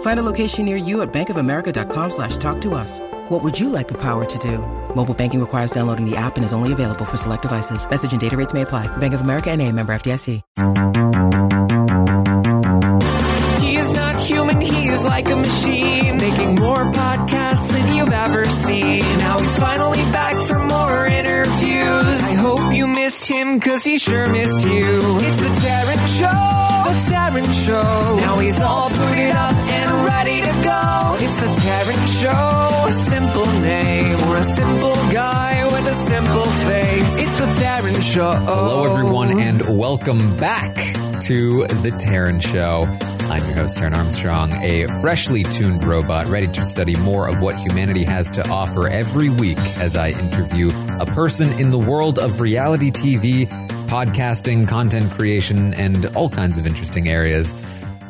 Find a location near you at bankofamerica.com slash talk to us. What would you like the power to do? Mobile banking requires downloading the app and is only available for select devices. Message and data rates may apply. Bank of America and a member FDIC. He is not human, he is like a machine, making more podcasts than you've ever seen. Now he's finally back for more interviews. I hope you missed him, cause he sure missed you. It's the Taran Show, the Taran Show. Now he's all booted up and ready to go. It's the Taran Show, a simple name, or a simple guy with a simple face. It's the Taran Show. Hello, everyone, and welcome back to The Taran Show. I'm your host, Taran Armstrong, a freshly tuned robot ready to study more of what humanity has to offer every week as I interview a person in the world of reality TV, podcasting, content creation, and all kinds of interesting areas.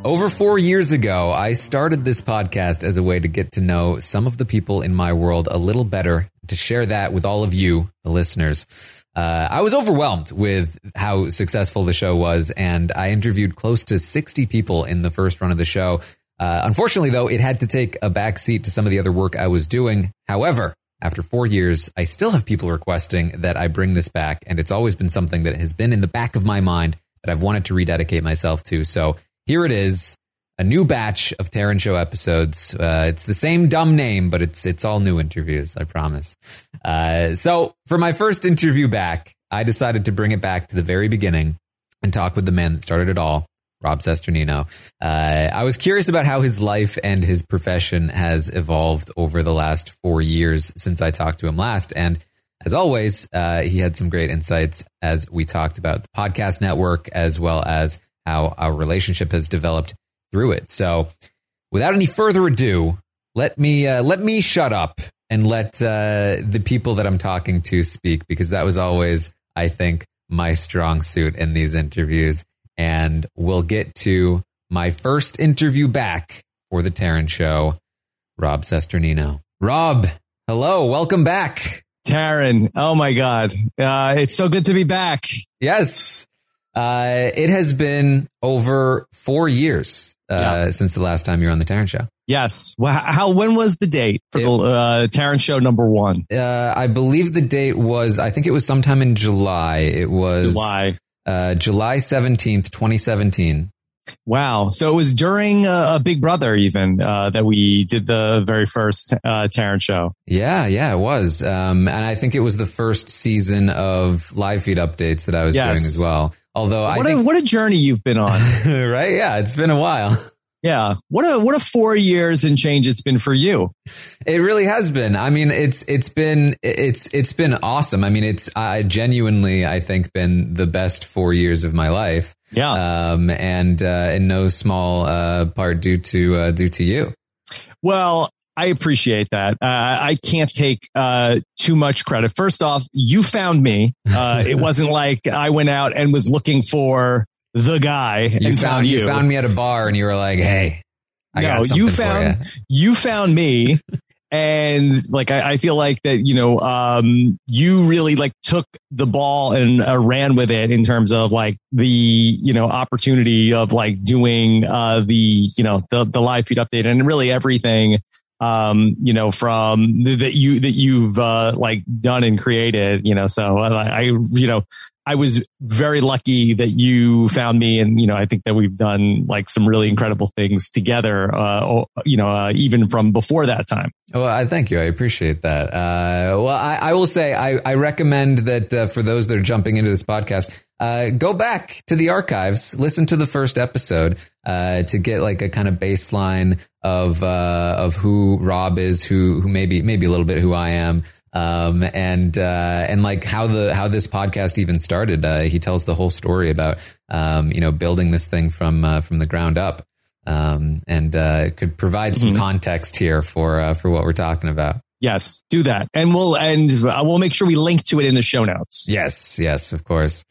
Over four years ago, I started this podcast as a way to get to know some of the people in my world a little better, to share that with all of you, the listeners. Uh, I was overwhelmed with how successful the show was, and I interviewed close to 60 people in the first run of the show. Uh, unfortunately, though, it had to take a back seat to some of the other work I was doing. However, after four years, I still have people requesting that I bring this back, and it's always been something that has been in the back of my mind that I've wanted to rededicate myself to. So here it is, a new batch of Taran Show episodes. Uh, it's the same dumb name, but it's it's all new interviews. I promise. Uh, so for my first interview back, I decided to bring it back to the very beginning and talk with the man that started it all, Rob Cesternino. Uh, I was curious about how his life and his profession has evolved over the last four years since I talked to him last, and as always, uh, he had some great insights as we talked about the podcast network as well as how our relationship has developed through it. So, without any further ado, let me uh, let me shut up and let uh, the people that I'm talking to speak because that was always, I think, my strong suit in these interviews. And we'll get to my first interview back for the Taran Show, Rob Cesternino. Rob, hello, welcome back. Taran, oh my God. Uh, it's so good to be back. Yes. Uh, it has been over four years uh, Yeah. since the last time you were on the Taran Show. Yes. Well, how, when was the date for It- the uh, Taran show number one? Uh, I believe the date was, I think it was sometime in July. It was July. Uh, July 17th, 2017. Wow. So it was during uh, a Big Brother even uh, that we did the very first uh, Taran show. Yeah, yeah, it was. Um, and I think it was the first season of live feed updates that I was Yes. doing as well. Although I What a, what a journey you've been on. right? Yeah, it's been a while. yeah. What a what a four years and change it's been for you. It really has been. I mean, it's it's been it's it's been awesome. I mean, it's I genuinely I think been the best four years of my life. Yeah. Um, and uh, in no small uh, part due to uh, due to you. Well, I appreciate that. Uh, I can't take uh, too much credit. First off, you found me. Uh, it wasn't like I went out and was looking for the guy. You and found you found me at a bar and you were like, "Hey, I no, got something you found ya." you found me. And like, I, I feel like that, you know, um, you really like took the ball and uh, ran with it in terms of like the, you know, opportunity of like doing, uh, the, you know, the, the live feed update and really everything, um, you know, from th- that you, that you've, uh, like done and created, you know, so I, I you know, I I was very lucky that you found me, and you know, I think that we've done like some really incredible things together. Uh, you know, uh, even from before that time. Well, I thank you. I appreciate that. Uh, well, I, I, will say I, I recommend that uh, for those that are jumping into this podcast, uh, go back to the archives, listen to the first episode uh, to get like a kind of baseline of of who Rob is, who who maybe maybe a little bit who I am um, and uh, and like how the how this podcast even started. Uh, he tells the whole story about um, you know building this thing from uh, from the ground up, um, and uh, could provide some mm-hmm. context here for uh, for what we're talking about. Yes, do that, and we'll and we'll make sure we link to it in the show notes. Yes, yes, of course.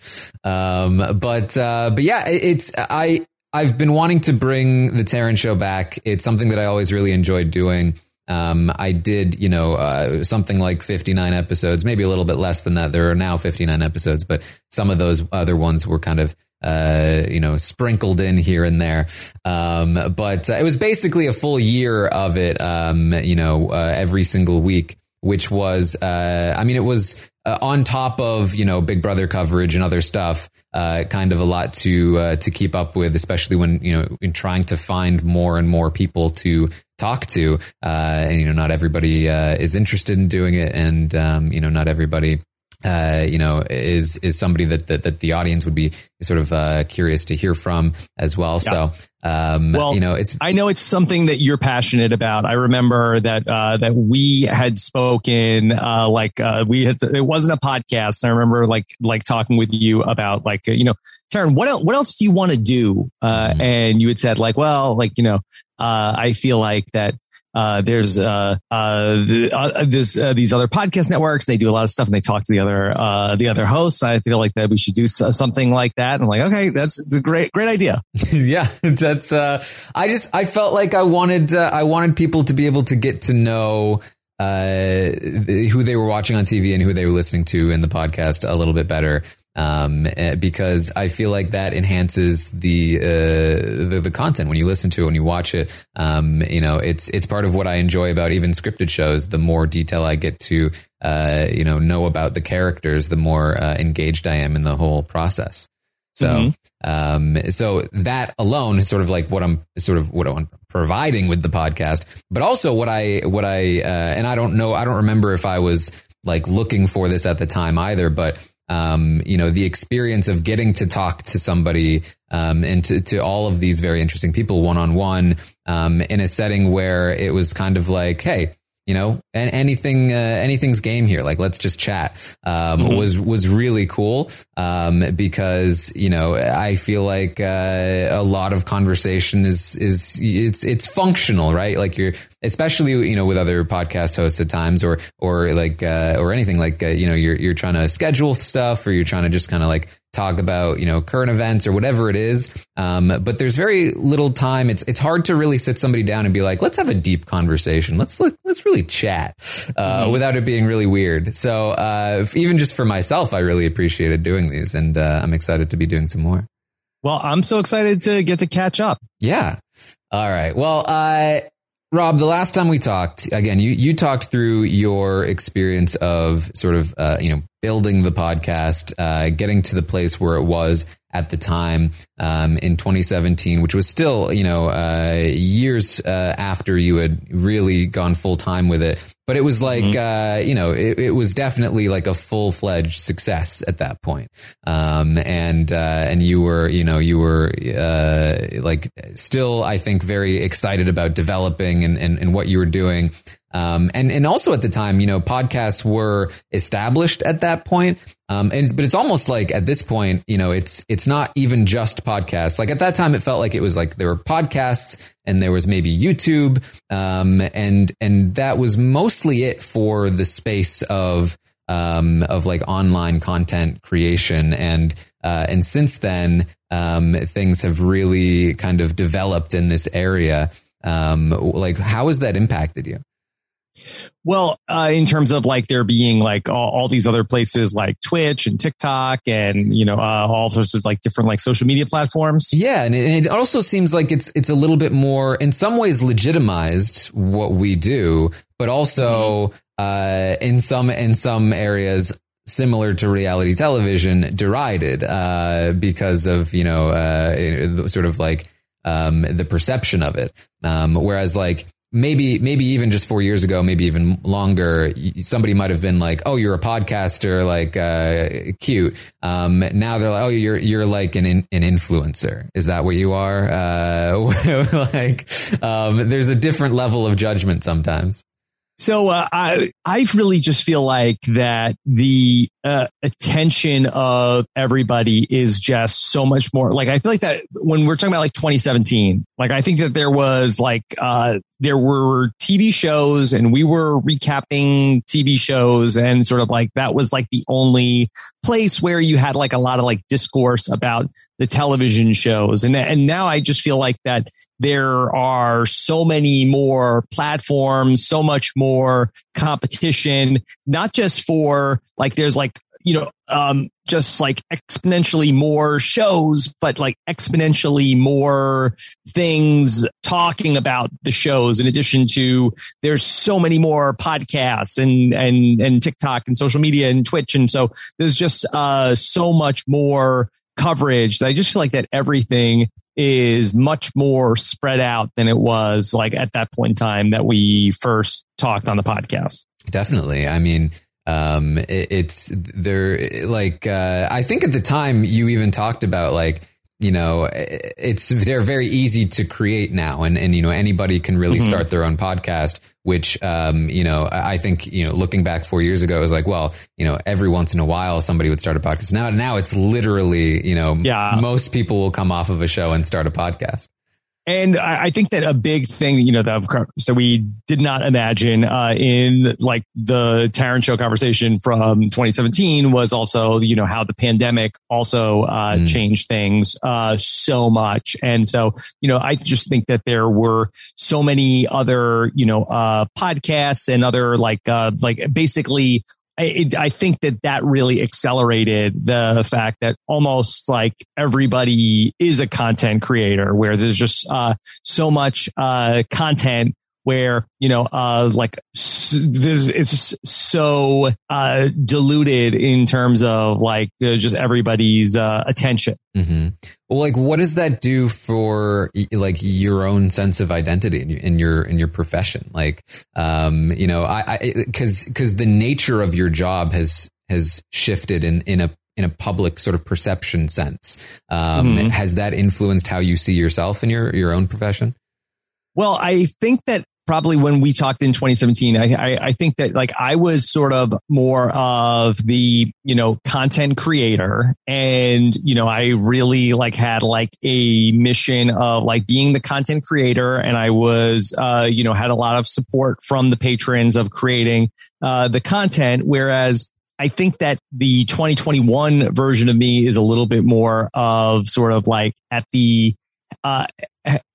Um, but uh, but yeah, it's I I've been wanting to bring the Taran show back. It's something that I always really enjoyed doing. Um, I did, you know, uh, something like 59 episodes, maybe a little bit less than that. There are now 59 episodes, but some of those other ones were kind of, uh, you know, sprinkled in here and there. Um, but uh, it was basically a full year of it, um, you know, uh, every single week, which was, uh, I mean, it was uh, on top of, you know, Big Brother coverage and other stuff, kind of a lot to, to keep up with, especially when, you know, in trying to find more and more people to talk to. Uh, and, you know, not everybody uh, is interested in doing it. And, um, you know, not everybody uh, you know, is is somebody that, that, that the audience would be sort of uh, curious to hear from as well. Yeah. So, um, well, you know, it's I know it's something that you're passionate about. I remember that uh, that we had spoken uh, like uh, we had. It wasn't a podcast. I remember like like talking with you about like you know, Taran, what else, what else do you want to do? Uh, mm-hmm. And you had said like, well, like you know, uh, I feel like that uh, there's uh, uh, uh, this, uh, these other podcast networks. They do a lot of stuff, and they talk to the other uh, the other hosts. I feel like that we should do something like that. And I'm like, okay, that's a great great idea. yeah, that's. I just I felt like I wanted I wanted people to be able to get to know uh, who they were watching on TV and who they were listening to in the podcast a little bit better um, eh, because I feel like that enhances the, uh, the, the content when you listen to it when you watch it. Um, you know, it's it's part of what I enjoy about even scripted shows. The more detail I get to, uh, you know, know about the characters, the more uh, engaged I am in the whole process. So, mm-hmm. um, so that alone is sort of like what I'm sort of what I'm providing with the podcast, but also what I what I uh, and I don't know, I don't remember if I was like looking for this at the time either, but um, you know, the experience of getting to talk to somebody um, and to, to all of these very interesting people one on one in a setting where it was kind of like, hey, you know, and anything, uh, anything's game here. Like, let's just chat. Um, mm-hmm. was, was really cool. Um, because, you know, I feel like, uh, a lot of conversation is, is, it's, it's functional, right? Like you're, especially, you know, with other podcast hosts at times or, or like, uh, or anything like, uh, you know, you're, you're trying to schedule stuff or you're trying to just kind of like talk about you know current events or whatever it is. Um, but there's very little time. It's it's hard to really sit somebody down and be like, let's have a deep conversation. Let's look, let's really chat uh, mm-hmm. without it being really weird. So uh, even just for myself, I really appreciated doing these, and uh, I'm excited to be doing some more. Well, I'm so excited to get to catch up. Yeah. All right. Well, uh, Rob, the last time we talked, again, you, you talked through your experience of sort of, uh, you know, building the podcast, uh, getting to the place where it was at the time um, in 2017, which was still, you know, uh, years uh, after you had really gone full time with it. But it was like, mm-hmm. uh, you know, it, it, was definitely like a full fledged success at that point. Um, and uh, and you were, you know, you were uh, like still, I think, very excited about developing and, and, and what you were doing. Um, and, and also at the time, you know, podcasts were established at that point. Um, and, but it's almost like at this point, you know, it's, it's not even just podcasts. Like at that time, it felt like it was like there were podcasts and there was maybe YouTube. Um, and, and that was mostly it for the space of, um, of like online content creation. And, uh, and since then, um, things have really kind of developed in this area. Um, like how has that impacted you? Well, uh, in terms of like there being like all, all, these other places like Twitch and TikTok and you know uh, all sorts of like different like social media platforms. Yeah, and it, it, also seems like it's it's a little bit more in some ways legitimized what we do, but also mm-hmm. uh, in some in some areas similar to reality television, derided uh, because of you know uh, sort of like um, the perception of it. Um, whereas like maybe maybe even just four years ago, maybe even longer, somebody might have been like, "Oh, you're a podcaster, like uh, cute." Um, now they're like, "Oh, you're you're like an an influencer." Is that what you are? Uh, like, um, there's a different level of judgment sometimes. So uh, I I really just feel like that the uh, attention of everybody is just so much more. Like I feel like that when we're talking about like 2017, like I think that there was like uh, there were TV shows and we were recapping TV shows and sort of like that was like the only place where you had like a lot of like discourse about the television shows. And, and now I just feel like that there are so many more platforms, so much more competition, not just for like, there's like you know, um, just like exponentially more shows, but like exponentially more things talking about the shows. In addition to, there's so many more podcasts and and and TikTok and social media and Twitch, and so there's just uh, so much more coverage. I just feel like that everything is much more spread out than it was like at that point in time that we first talked on the podcast. Definitely. I mean, um, it, it's there, like, uh, I think at the time you even talked about like, you know, it's, they're very easy to create now. And, and, you know, anybody can really mm-hmm. start their own podcast, which, um, you know, I think, you know, looking back four years ago, it was like, well, you know, every once in a while somebody would start a podcast. Now, now it's literally, you know, yeah. most people will come off of a show and start a podcast. And I, think that a big thing, you know, that, that we did not imagine uh, in like the Taran show conversation from 2017 was also, you know, how the pandemic also uh, mm. changed things uh, so much. And so, you know, I just think that there were so many other, you know, uh, podcasts and other like, uh, like basically I, I think that that really accelerated the fact that almost like everybody is a content creator where there's just uh, so much uh, content where you know uh like this it's so uh diluted in terms of like uh, just everybody's uh attention mm-hmm. well like what does that do for like your own sense of identity in, in your in your profession like um you know i i because because the nature of your job has has shifted in in a in a public sort of perception sense um mm-hmm. has that influenced how you see yourself in your your own profession well, I think that probably when we talked in 2017, I, I, I, think that like I was sort of more of the, you know, content creator. And, you know, I really like had like a mission of like being the content creator. And I was, uh, you know, had a lot of support from the patrons of creating, uh, the content. Whereas I think that the 2021 version of me is a little bit more of sort of like at the, uh,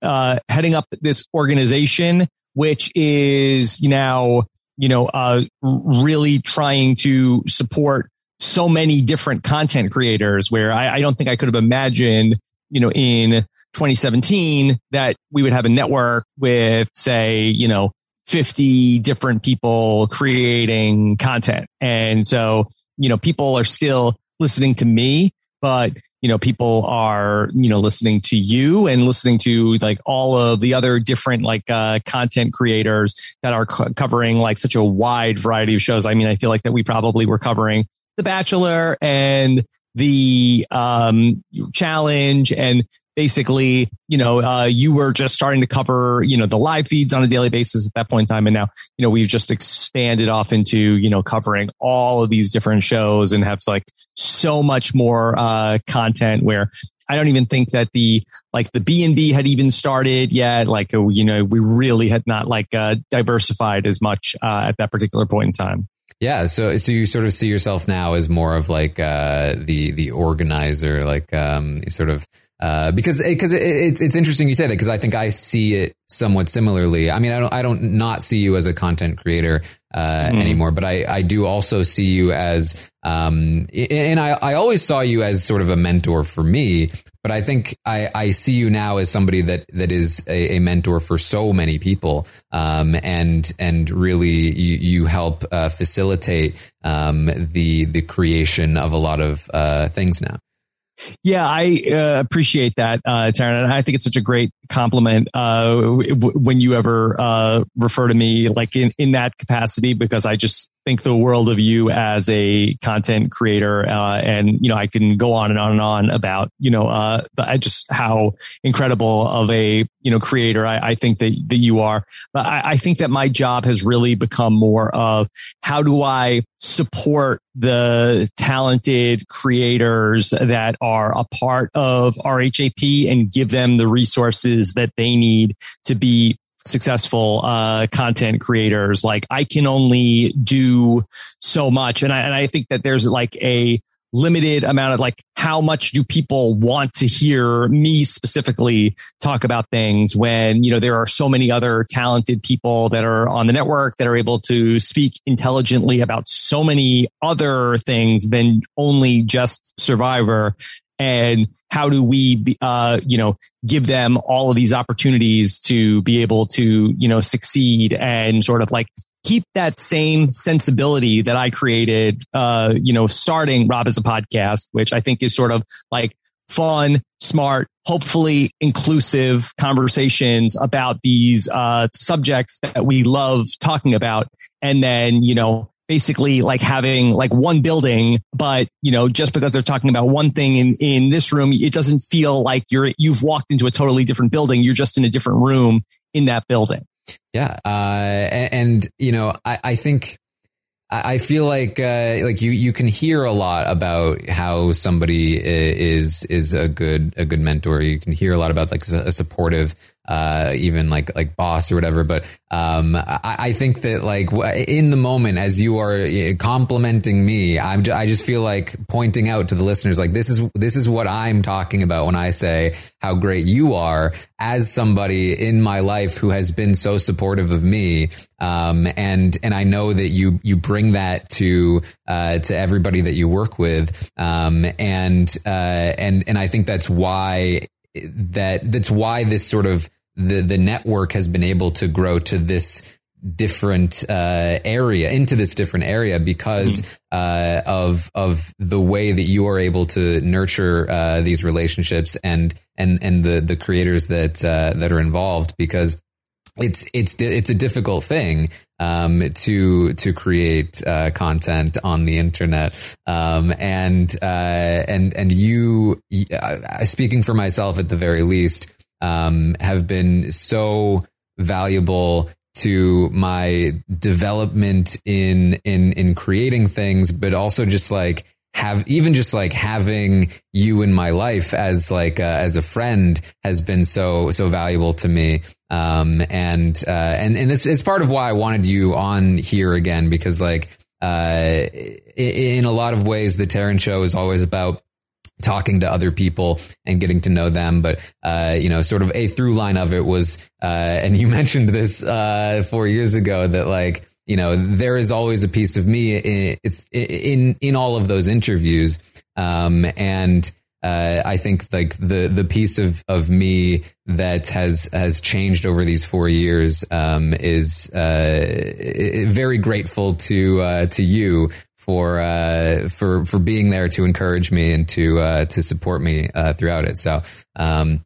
uh, heading up this organization, which is now, you know, uh, really trying to support so many different content creators where I, I don't think I could have imagined, you know, in 2017 that we would have a network with say, you know, 50 different people creating content. And so, you know, people are still listening to me, but you know, people are, you know, listening to you and listening to like all of the other different like uh, content creators that are co- covering like such a wide variety of shows. I mean, I feel like that we probably were covering The Bachelor and the um, challenge and basically, you know, uh, you were just starting to cover, you know, the live feeds on a daily basis at that point in time. And now, you know, we've just expanded off into, you know, covering all of these different shows and have like so much more, uh, content where I don't even think that the, like the B and B had even started yet. Like, uh, you know, we really had not like, uh, diversified as much, uh, at that particular point in time. Yeah, so so you sort of see yourself now as more of like uh, the the organizer, like um, sort of uh, because because it, it's it's interesting you say that because I think I see it somewhat similarly. I mean, I don't I don't not see you as a content creator. uh, mm-hmm. anymore. But I, I do also see you as, um, and I, I always saw you as sort of a mentor for me. But I think I, I see you now as somebody that that is a, a mentor for so many people, um, and and really you, you help uh, facilitate um, the the creation of a lot of uh, things now. Yeah, I uh, appreciate that, uh, Taran. And I think it's such a great compliment uh, w- when you ever uh, refer to me like in, in that capacity, because I just think the world of you as a content creator. Uh, and, you know, I can go on and on and on about, you know, uh, just how incredible of a, you know, creator I, I think that, that you are. But I, I think that my job has really become more of how do I support the talented creators that are a part of RHAP and give them the resources that they need to be successful uh, content creators. Like I can only do so much, and I and I think that there's like a limited amount of like how much do people want to hear me specifically talk about things when you know there are so many other talented people that are on the network that are able to speak intelligently about so many other things than only just survivor and how do we, uh, you know, give them all of these opportunities to be able to, you know, succeed and sort of like keep that same sensibility that I created, uh, you know, starting Rob Has a Podcast, which I think is sort of like fun, smart, hopefully inclusive conversations about these, uh, subjects that we love talking about. And then, you know, basically like having like one building, but you know, just because they're talking about one thing in, in this room, it doesn't feel like you're, you've walked into a totally different building. You're just in a different room in that building. Yeah. Uh, and, and, you know, I, I think, I feel like uh, like you you can hear a lot about how somebody is is a good a good mentor. You can hear a lot about like a supportive uh, even like like boss or whatever. But um, I, I, think that like in the moment, as you are complimenting me, I'm I just feel like pointing out to the listeners like this is this is what I'm talking about when I say how great you are as somebody in my life who has been so supportive of me. Um, and and I know that you you bring that to uh, to everybody that you work with. Um, and uh, and and I think that's why that that's why this sort of the the network has been able to grow to this different uh, area into this different area because mm. uh, of of the way that you are able to nurture uh, these relationships and and and the the creators that uh, that are involved because it's it's it's a difficult thing um, to to create uh, content on the internet um, and uh, and and you speaking for myself at the very least um, have been so valuable to my development in in in creating things, but also just like have even just like having you in my life as like uh, as a friend has been so so valuable to me. Um and uh and and it's it's part of why I wanted you on here again because like uh in a lot of ways the Taran show is always about talking to other people and getting to know them. But, uh, you know, sort of a through line of it was, uh, and you mentioned this, uh, four years ago that like, you know, there is always a piece of me in, in, in all of those interviews. Um, and, uh, I think like the the piece of of me that has has changed over these four years um, is uh, very grateful to uh, to you for uh, for for being there to encourage me and to uh, to support me uh, throughout it. So um,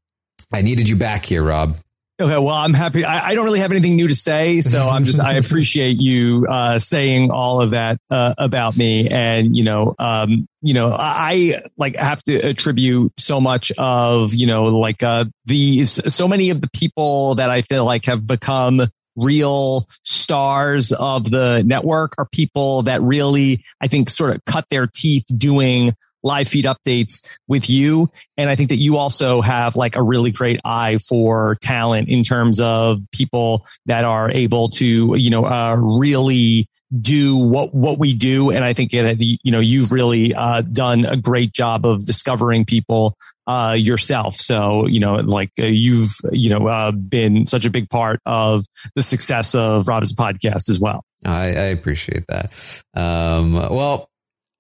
I needed you back here, Rob. Okay, well, I'm happy. I, I, don't really have anything new to say, so I'm just I appreciate you uh, saying all of that uh, about me, and you know, um, you know, I like have to attribute so much of you know, like uh, these so many of the people that I feel like have become real stars of the network are people that really, I think, sort of cut their teeth doing live feed updates with you. And I think that you also have like a really great eye for talent in terms of people that are able to, you know, uh, really do what what we do and i think that you know you've really uh, done a great job of discovering people uh, yourself so you know like uh, you've you know uh, been such a big part of the success of rob's podcast as well I, I appreciate that. Um, well,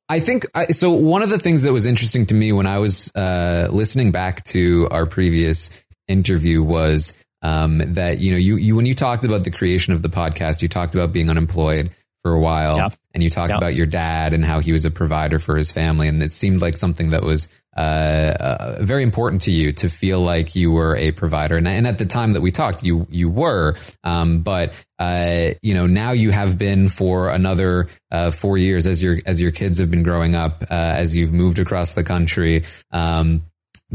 I think I, so. One of the things that was interesting to me when I was uh, listening back to our previous interview was um, that you know you you when you talked about the creation of the podcast, you talked about being unemployed for a while, Yep. and you talked Yep. about your dad and how he was a provider for his family, and it seemed like something that was uh, uh, very important to you to feel like you were a provider. And, and at the time that we talked, you you were, um, but uh, you know now you have been for another uh, four years as your as your kids have been growing up, uh, as you've moved across the country. Um,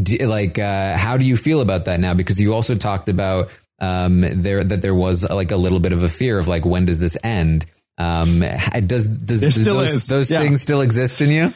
do, like, uh, how do you feel about that now? Because you also talked about um, there that there was like a little bit of a fear of like when does this end? Um, does does, does those, those Yeah. things still exist in you?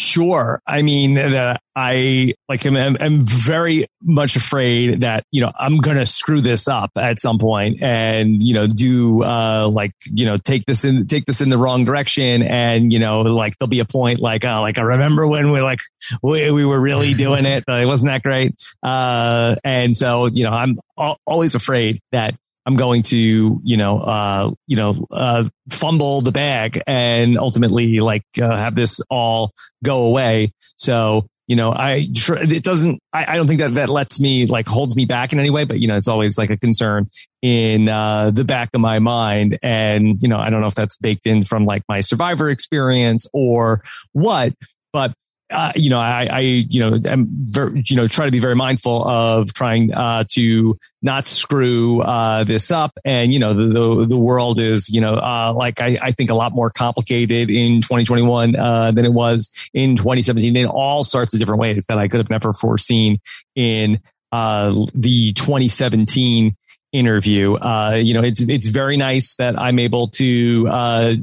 Sure. I mean, uh, I like am, am, am very much afraid that, you know, I'm going to screw this up at some point and, you know, do, uh, like, you know, take this in, take this in the wrong direction. And, you know, like there'll be a point like, uh, like I remember when we like, we, we were really doing it, but it wasn't that great. Uh, and so, you know, I'm al- always afraid that I'm going to, you know, uh, you know, uh, fumble the bag and ultimately like uh, have this all go away. So, you know, I, it doesn't, I, I don't think that that lets me like holds me back in any way, but you know, it's always like a concern in, uh, the back of my mind. And, you know, I don't know if that's baked in from like my survivor experience or what, but uh, you know, I, I, you know, I'm very, you know, try to be very mindful of trying, uh, to not screw, uh, this up. And, you know, the, the, the world is, you know, uh, like I, I think a lot more complicated in 2021, uh, than it was in 2017 in all sorts of different ways that I could have never foreseen in, uh, the 2017 interview. Uh, you know, it's, it's very nice that I'm able to, uh,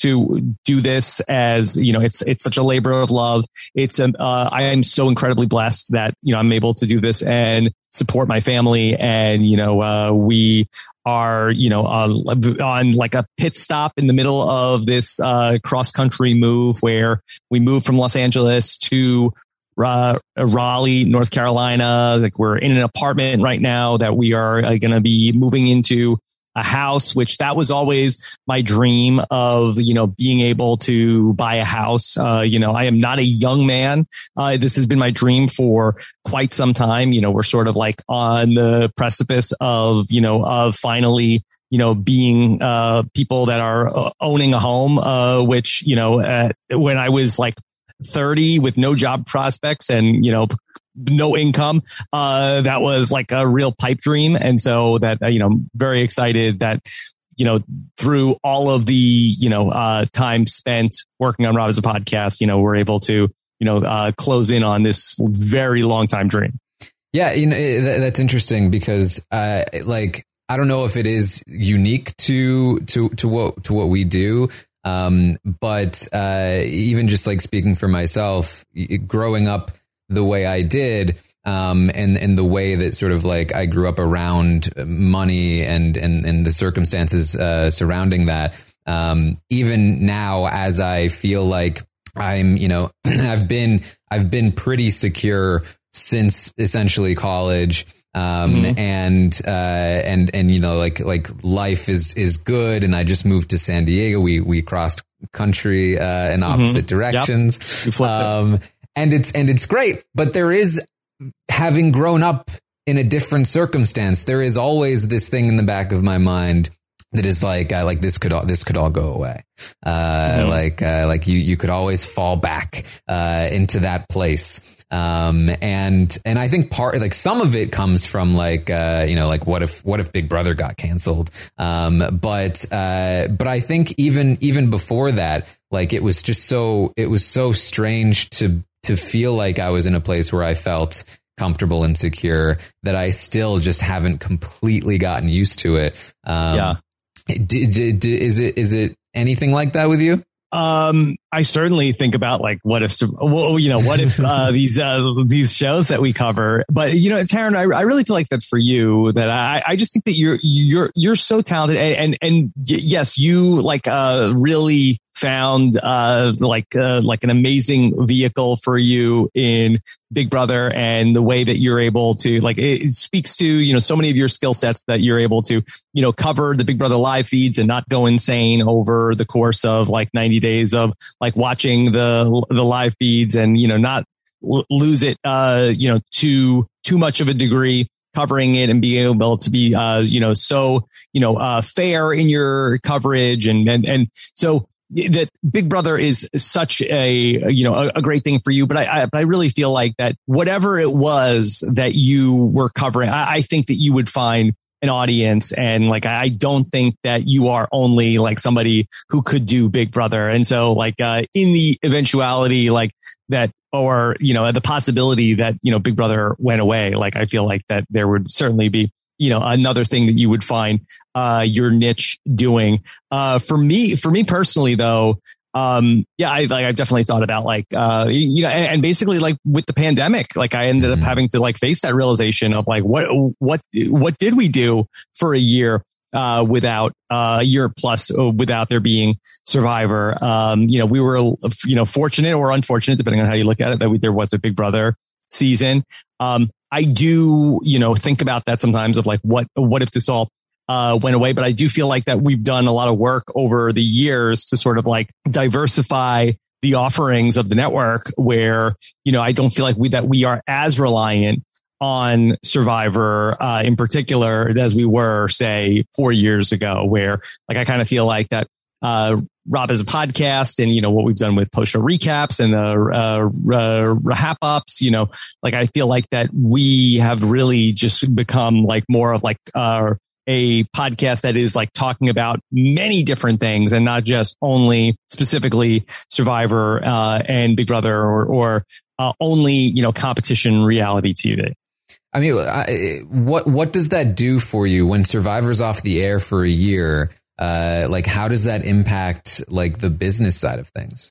to do this as, you know, it's, it's such a labor of love. It's, um, uh, I am so incredibly blessed that, you know, I'm able to do this and support my family. And, you know, uh, we are, you know, on, on like a pit stop in the middle of this, uh, cross country move where we moved from Los Angeles to uh, Raleigh, North Carolina. Like we're in an apartment right now that we are uh, going to be moving into a house, which that was always my dream of, you know, being able to buy a house. Uh, you know, I am not a young man. Uh, this has been my dream for quite some time. You know, we're sort of like on the precipice of, you know, of finally, you know, being, uh, people that are uh, owning a home, uh, which, you know, when I was like 30 with no job prospects and, you know, no income. Uh, that was like a real pipe dream. And so that, uh, you know, very excited that, you know, through all of the, you know, uh, time spent working on Rob Has a Podcast, you know, we're able to, you know, uh, close in on this very long time dream. Yeah, you know eh, that's interesting because, uh, like, I don't know if it is unique to to to what to what we do, um, but uh, even just like speaking for myself, growing up the way I did, um, and and the way that sort of like I grew up around money and and and the circumstances uh, surrounding that. Um, even now, as I feel like I'm, you know, I've been I've been pretty secure since essentially college. Um, and, uh, and, and, you know, like, like life is, is good. And I just moved to San Diego. We, we crossed country, uh, in opposite directions. You flipped it. Um, and it's, and it's great, but there is having grown up in a different circumstance, there is always this thing in the back of my mind that is like, uh, like this could all, this could all go away. Uh, like, uh, like you, you could always fall back, uh, into that place. Um, and, and I think part, like some of it comes from like, uh, you know, like what if, what if Big Brother got canceled? Um, but, uh, but I think even, even before that, like it was just so, it was so strange to, to feel like I was in a place where I felt comfortable and secure that I still just haven't completely gotten used to it. Um, Yeah. D- d- d- is it, is it anything like that with you? Um, I certainly think about like what if, well, you know, what if uh, these uh, these shows that we cover. But you know, Taran, I, I really feel like that for you. That I, I just think that you're you're you're so talented, and and, and y- yes, you like uh really found uh, like uh, like an amazing vehicle for you in Big Brother and the way that you're able to like it speaks to you know so many of your skill sets that you're able to you know cover the Big Brother live feeds and not go insane over the course of like 90 days of like watching the the live feeds and you know not lose it uh you know to too much of a degree covering it and being able to be, uh, you know, so, you know, uh, fair in your coverage. And, and, and so that Big Brother is such a, you know, a, a great thing for you. But I, I, I, really feel like that whatever it was that you were covering, I, I think that you would find an audience. And like, I don't think that you are only like somebody who could do Big Brother. And so like, uh, in the eventuality, like that or, you know, the possibility that, you know, Big Brother went away. Like, I feel like that there would certainly be, you know, another thing that you would find, uh, your niche doing. Uh, for me, for me personally, though, um, yeah, I like, I've definitely thought about like, uh, you know, and, and basically like with the pandemic, like I ended up mm-hmm. having to like face that realization of like, what, what, what did we do for a year? uh, without uh, a year plus uh, without there being Survivor. Um, you know, we were you know fortunate or unfortunate, depending on how you look at it, that we, there was a Big Brother season. Um, I do you know think about that sometimes of like what what if this all uh, went away, but I do feel like that we've done a lot of work over the years to sort of like diversify the offerings of the network where, you know, I don't feel like we, that we are as reliant on Survivor uh, in particular as we were, say, four years ago, where like I kind of feel like that uh, Rob Has a Podcast and, you know, what we've done with post show recaps and the uh, uh, ups, you know, like I feel like that we have really just become like more of like uh, a podcast that is like talking about many different things and not just only specifically Survivor uh, and Big Brother or, or uh, only, you know, competition reality TV. I mean, I, what what does that do for you when Survivor's off the air for a year? Uh, like, how does that impact like the business side of things?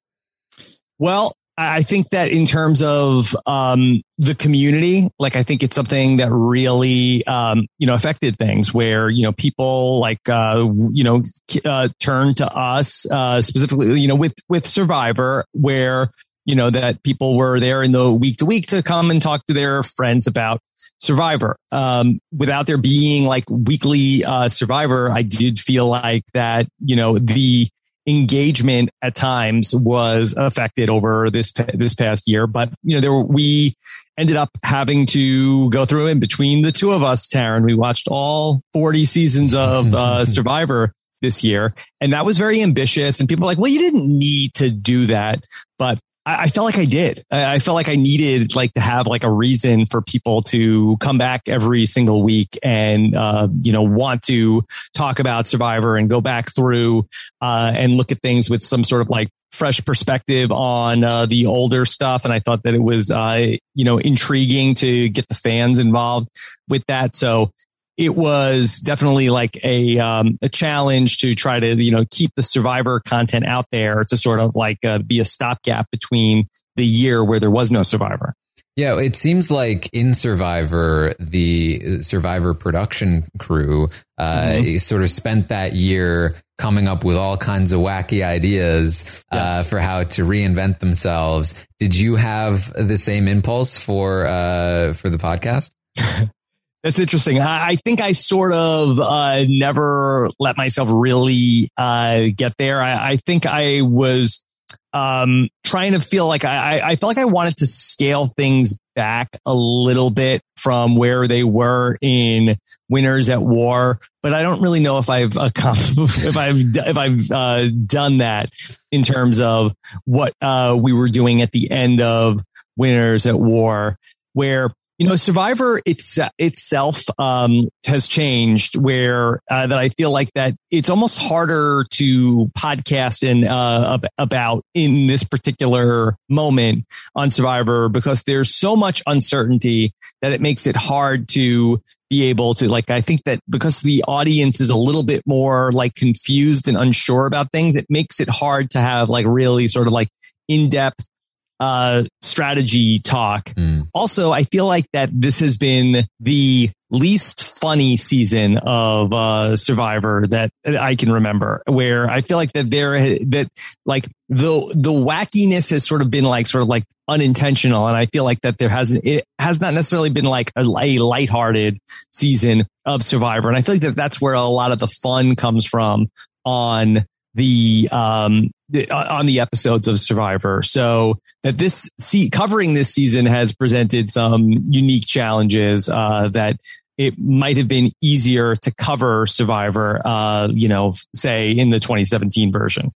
Well, I think that in terms of um, the community, like I think it's something that really um, you know affected things where you know people like uh, you know uh, turn to us uh, specifically you know with with Survivor where you know that people were there in the week to week to come and talk to their friends about Survivor. Um, without there being like weekly uh, Survivor, I did feel like that, you know, the engagement at times was affected over this this past year. But you know, there were, we ended up having to go through in between the two of us, Taran. We watched all forty seasons of uh, Survivor this year, and that was very ambitious. And people like, "Well, you didn't need to do that," but I, felt like I did. I, I felt like I needed like to have like a reason for people to come back every single week and, uh, you know, want to talk about Survivor and go back through, uh, and look at things with some sort of like fresh perspective on uh, the older stuff. And I thought that it was, uh, you know, intriguing to get the fans involved with that. So it was definitely like a um, a challenge to try to you know keep the survivor content out there to sort of like uh, be a stopgap between the year where there was no survivor. Yeah, it seems like in Survivor, the Survivor production crew uh, mm-hmm. sort of spent that year coming up with all kinds of wacky ideas uh, for how to reinvent themselves. Did you have the same impulse for uh, for the podcast? That's interesting. I, I, think I sort of uh, never let myself really uh, get there. I, I, think I was um, trying to feel like I, I felt like I wanted to scale things back a little bit from where they were in Winners at War, but I don't really know if I've if I've if I've uh, done that in terms of what uh, we were doing at the end of Winners at War, where you know, Survivor it's, itself um, has changed where uh, that I feel like that it's almost harder to podcast and uh, about in this particular moment on Survivor because there's so much uncertainty that it makes it hard to be able to like I think that because the audience is a little bit more like confused and unsure about things, it makes it hard to have like really sort of like in depth uh, strategy talk mm. Also, I feel like that this has been the least funny season of uh, Survivor that I can remember, where I feel like that there that like the the wackiness has sort of been like sort of like unintentional, and I feel like that there hasn't it has not necessarily been like a, a lighthearted season of Survivor, and I feel like that that's where a lot of the fun comes from on the um the, on the episodes of Survivor. So that this see covering this season has presented some unique challenges uh, that it might have been easier to cover Survivor, uh, you know, say in the 2017 version.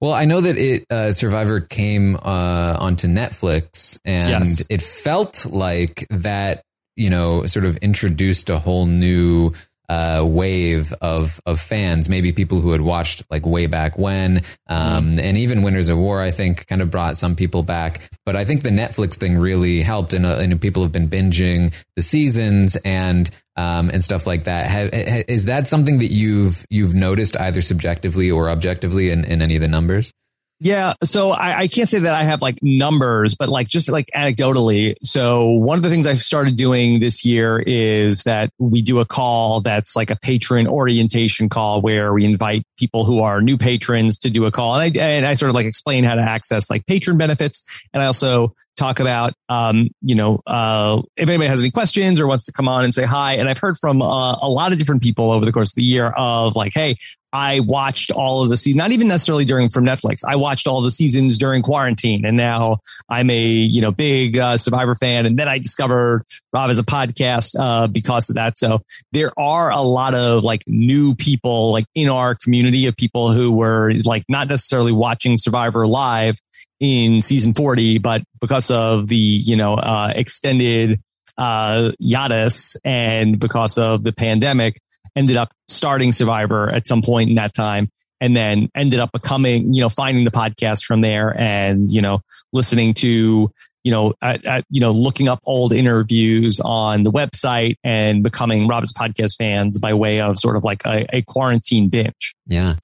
Well, I know that it uh, Survivor came uh, onto Netflix, and yes. it felt like that you know sort of introduced a whole new uh, wave of of fans, maybe people who had watched like way back when, um, mm. and even Winners of War, I think, kind of brought some people back. But I think the Netflix thing really helped, and, uh, and people have been binging the seasons and um, and stuff like that. Have, is that something that you've you've noticed either subjectively or objectively in, in any of the numbers? Yeah. So I, I, can't say that I have like numbers, but like just like anecdotally. So one of the things I've started doing this year is that we do a call that's like a patron orientation call where we invite people who are new patrons to do a call. And I, and I sort of like explain how to access like patron benefits. And I also talk about, um, you know, uh, if anybody has any questions or wants to come on and say hi. And I've heard from uh, a lot of different people over the course of the year of like, Hey, I watched all of the seasons, not even necessarily during from Netflix. I watched all the seasons during quarantine and now I'm a, you know, big uh, Survivor fan. And then I discovered Rob Has a Podcast, uh, because of that. So there are a lot of like new people like in our community of people who were like not necessarily watching Survivor live in season 40, but because of the, you know, uh, extended, uh, Yadis and because of the pandemic, ended up starting Survivor at some point in that time and then ended up becoming, you know, finding the podcast from there and, you know, listening to, you know, at, at, you know, looking up old interviews on the website and becoming Rob's podcast fans by way of sort of like a, a quarantine binge. Yeah.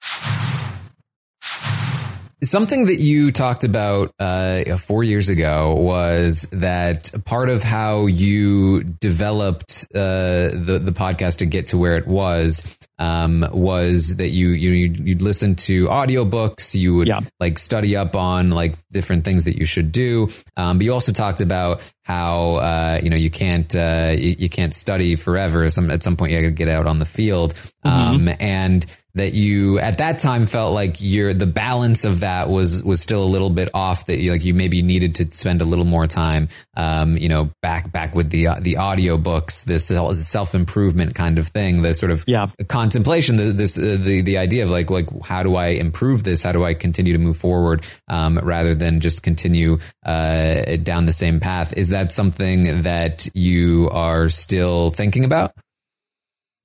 Something that you talked about uh, four years ago was that part of how you developed uh, the the podcast to get to where it was um, was that you you you'd listen to audiobooks, you would yeah. like study up on like different things that you should do. Um, but you also talked about how uh, you know you can't uh, you, you, can't study forever. Some at some point you got to get out on the field, mm-hmm. um, and that you at that time felt like your the balance of that was was still a little bit off that you like you maybe needed to spend a little more time um, you know back back with the uh, the audio books this self improvement kind of thing the sort of yeah. contemplation the, this uh, the the idea of like like how do I improve this? How do I continue to move forward um, rather than just continue uh, down the same path? Is that something that you are still thinking about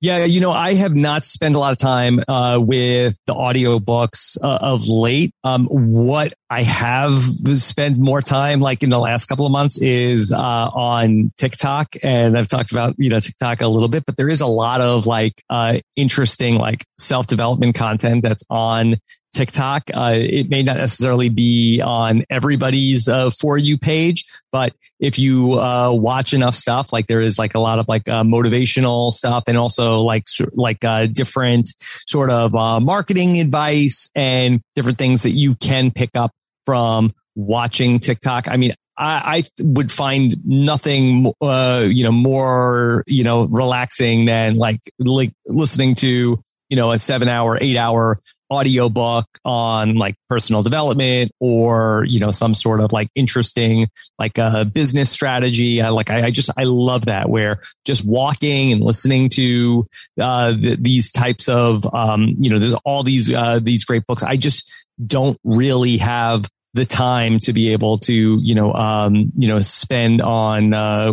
yeah, you know, I have not spent a lot of time uh, with the audiobooks uh, of late. Um, what I have spent more time, like in the last couple of months, is uh, on TikTok, and I've talked about you know TikTok a little bit, but there is a lot of like uh, interesting like self development content that's on TikTok. Uh, it may not necessarily be on everybody's uh, for you page, but if you uh, watch enough stuff, like there is like a lot of like uh, motivational stuff and also like like uh, different sort of uh, marketing advice and different things that you can pick up from watching TikTok. I mean, I, would find nothing, uh, you know, more you know relaxing than like like listening to you know a seven hour, eight hour audio book on like personal development or you know some sort of like interesting like a uh, business strategy. I like I, I, just i love that where just walking and listening to uh these types of um you know there's all these uh these great books. I just don't really have the time to be able to you know um you know spend on uh,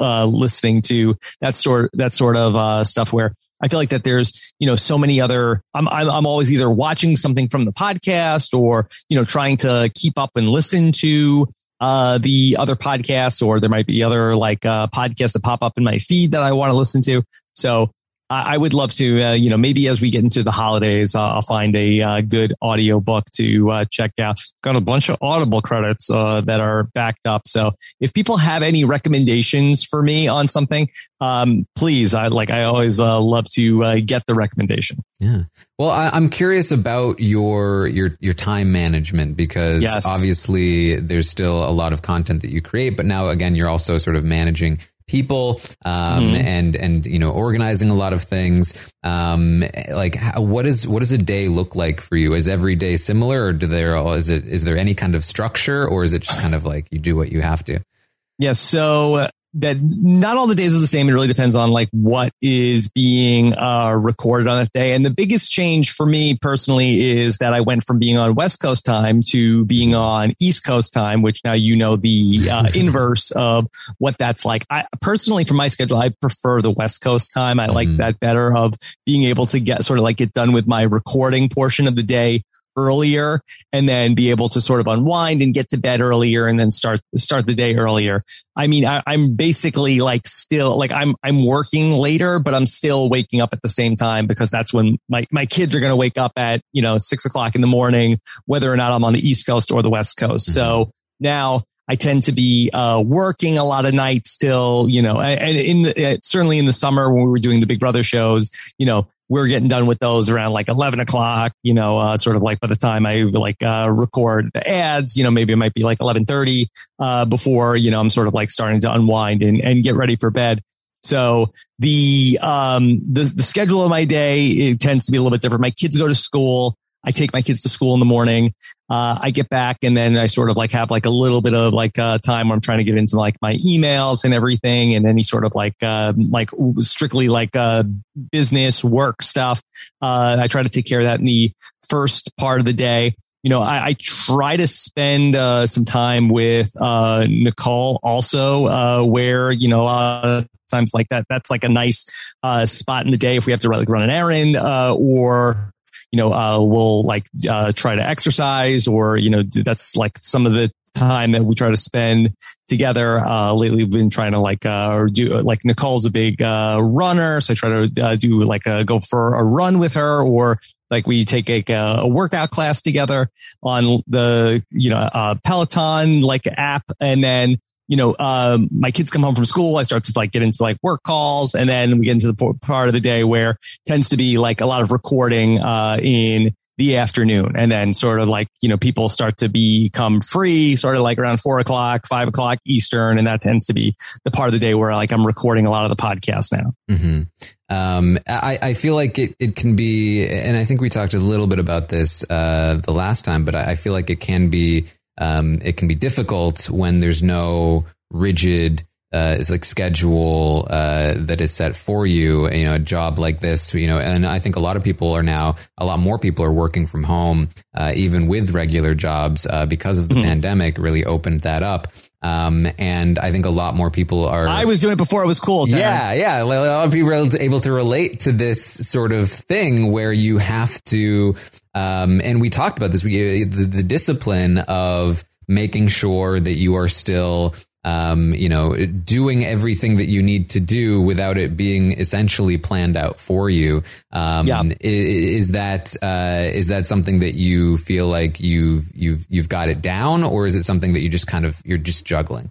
uh listening to that sort that sort of uh stuff where I feel like that there's, you know, so many other, I'm, I'm, I'm always either watching something from the podcast or, you know, trying to keep up and listen to, uh, the other podcasts or there might be other like, uh, podcasts that pop up in my feed that I want to listen to. So, I, I would love to, uh, you know, maybe as we get into the holidays, uh, I'll find a uh, good audio book to uh, check out. Got a bunch of Audible credits uh, that are backed up. So if people have any recommendations for me on something, um, please, I like, I always uh, love to get the recommendation. Yeah. Well, I, am curious about your your your time management because yes. obviously there's still a lot of content that you create, but now again you're also sort of managing people um, mm-hmm. and and you know organizing a lot of things. Um, like, how, what is what does a day look like for you? Is every day similar, or do there is it is there any kind of structure, or is it just kind of like you do what you have to? Yeah. So that not all the days are the same. It really depends on like what is being uh, recorded on that day. And the biggest change for me personally is that I went from being on West Coast time to being on East Coast time, which now you know the uh, inverse of what that's like. I personally, for my schedule, I prefer the West Coast time. I like mm. that better of being able to get sort of like get done with my recording portion of the day earlier and then be able to sort of unwind and get to bed earlier and then start start the day earlier. I mean, I, am basically like still like I'm I'm working later, but I'm still waking up at the same time because that's when my my kids are going to wake up at you know six o'clock in the morning, whether or not I'm on the East Coast or the West Coast. Mm-hmm. So now I tend to be uh, working a lot of nights still, you know, and in the, uh, certainly in the summer when we were doing the Big Brother shows, you know, we're getting done with those around like 11 o'clock, you know, uh, sort of like by the time I like, uh, record the ads, you know, maybe it might be like 1130, uh, before, you know, I'm sort of like starting to unwind and, and get ready for bed. So the, um, the, the schedule of my day, it tends to be a little bit different. My kids go to school. I take my kids to school in the morning. Uh, I get back and then I sort of like have like a little bit of like uh, time where I'm trying to get into like my emails and everything and any sort of like uh, like strictly like uh, business work stuff. Uh, I try to take care of that in the first part of the day. You know, I, I try to spend uh, some time with Nicole also, where you know a lot of times like that. That's like a nice spot in the day if we have to like run an errand or you know, uh, we'll like uh, try to exercise or, you know, that's like some of the time that we try to spend together. Uh, lately we've been trying to like, uh, or do like Nicole's a big, uh, runner. So I try to uh, do like a, go for a run with her or like we take a, a workout class together on the, you know, uh, Peloton like app. And then you know, um, my kids come home from school. I start to like get into like work calls and then we get into the part of the day where tends to be like a lot of recording, uh, in the afternoon. And then sort of like, you know, people start to become free sort of like around four o'clock, five o'clock Eastern. And that tends to be the part of the day where like I'm recording a lot of the podcast now. Mm-hmm. Um, I, I feel like it, it can be, and I think we talked a little bit about this, uh, the last time, but I feel like it can be, um, it can be difficult when there's no rigid uh, is like schedule uh, that is set for you. You know, a job like this. You know, and I think a lot of people are now. A lot more people are working from home, uh, even with regular jobs, uh, because of the mm-hmm. pandemic. Really opened that up. Um, and I think a lot more people are. I was doing it before it was cool. Yeah, yeah. A lot of people are able to relate to this sort of thing where you have to um, and we talked about this. We, the, the discipline of making sure that you are still um, you know, doing everything that you need to do without it being essentially planned out for you. Um, yeah. is, is that, uh, is that something that you feel like you've, you've, you've got it down or is it something that you just kind of, you're just juggling?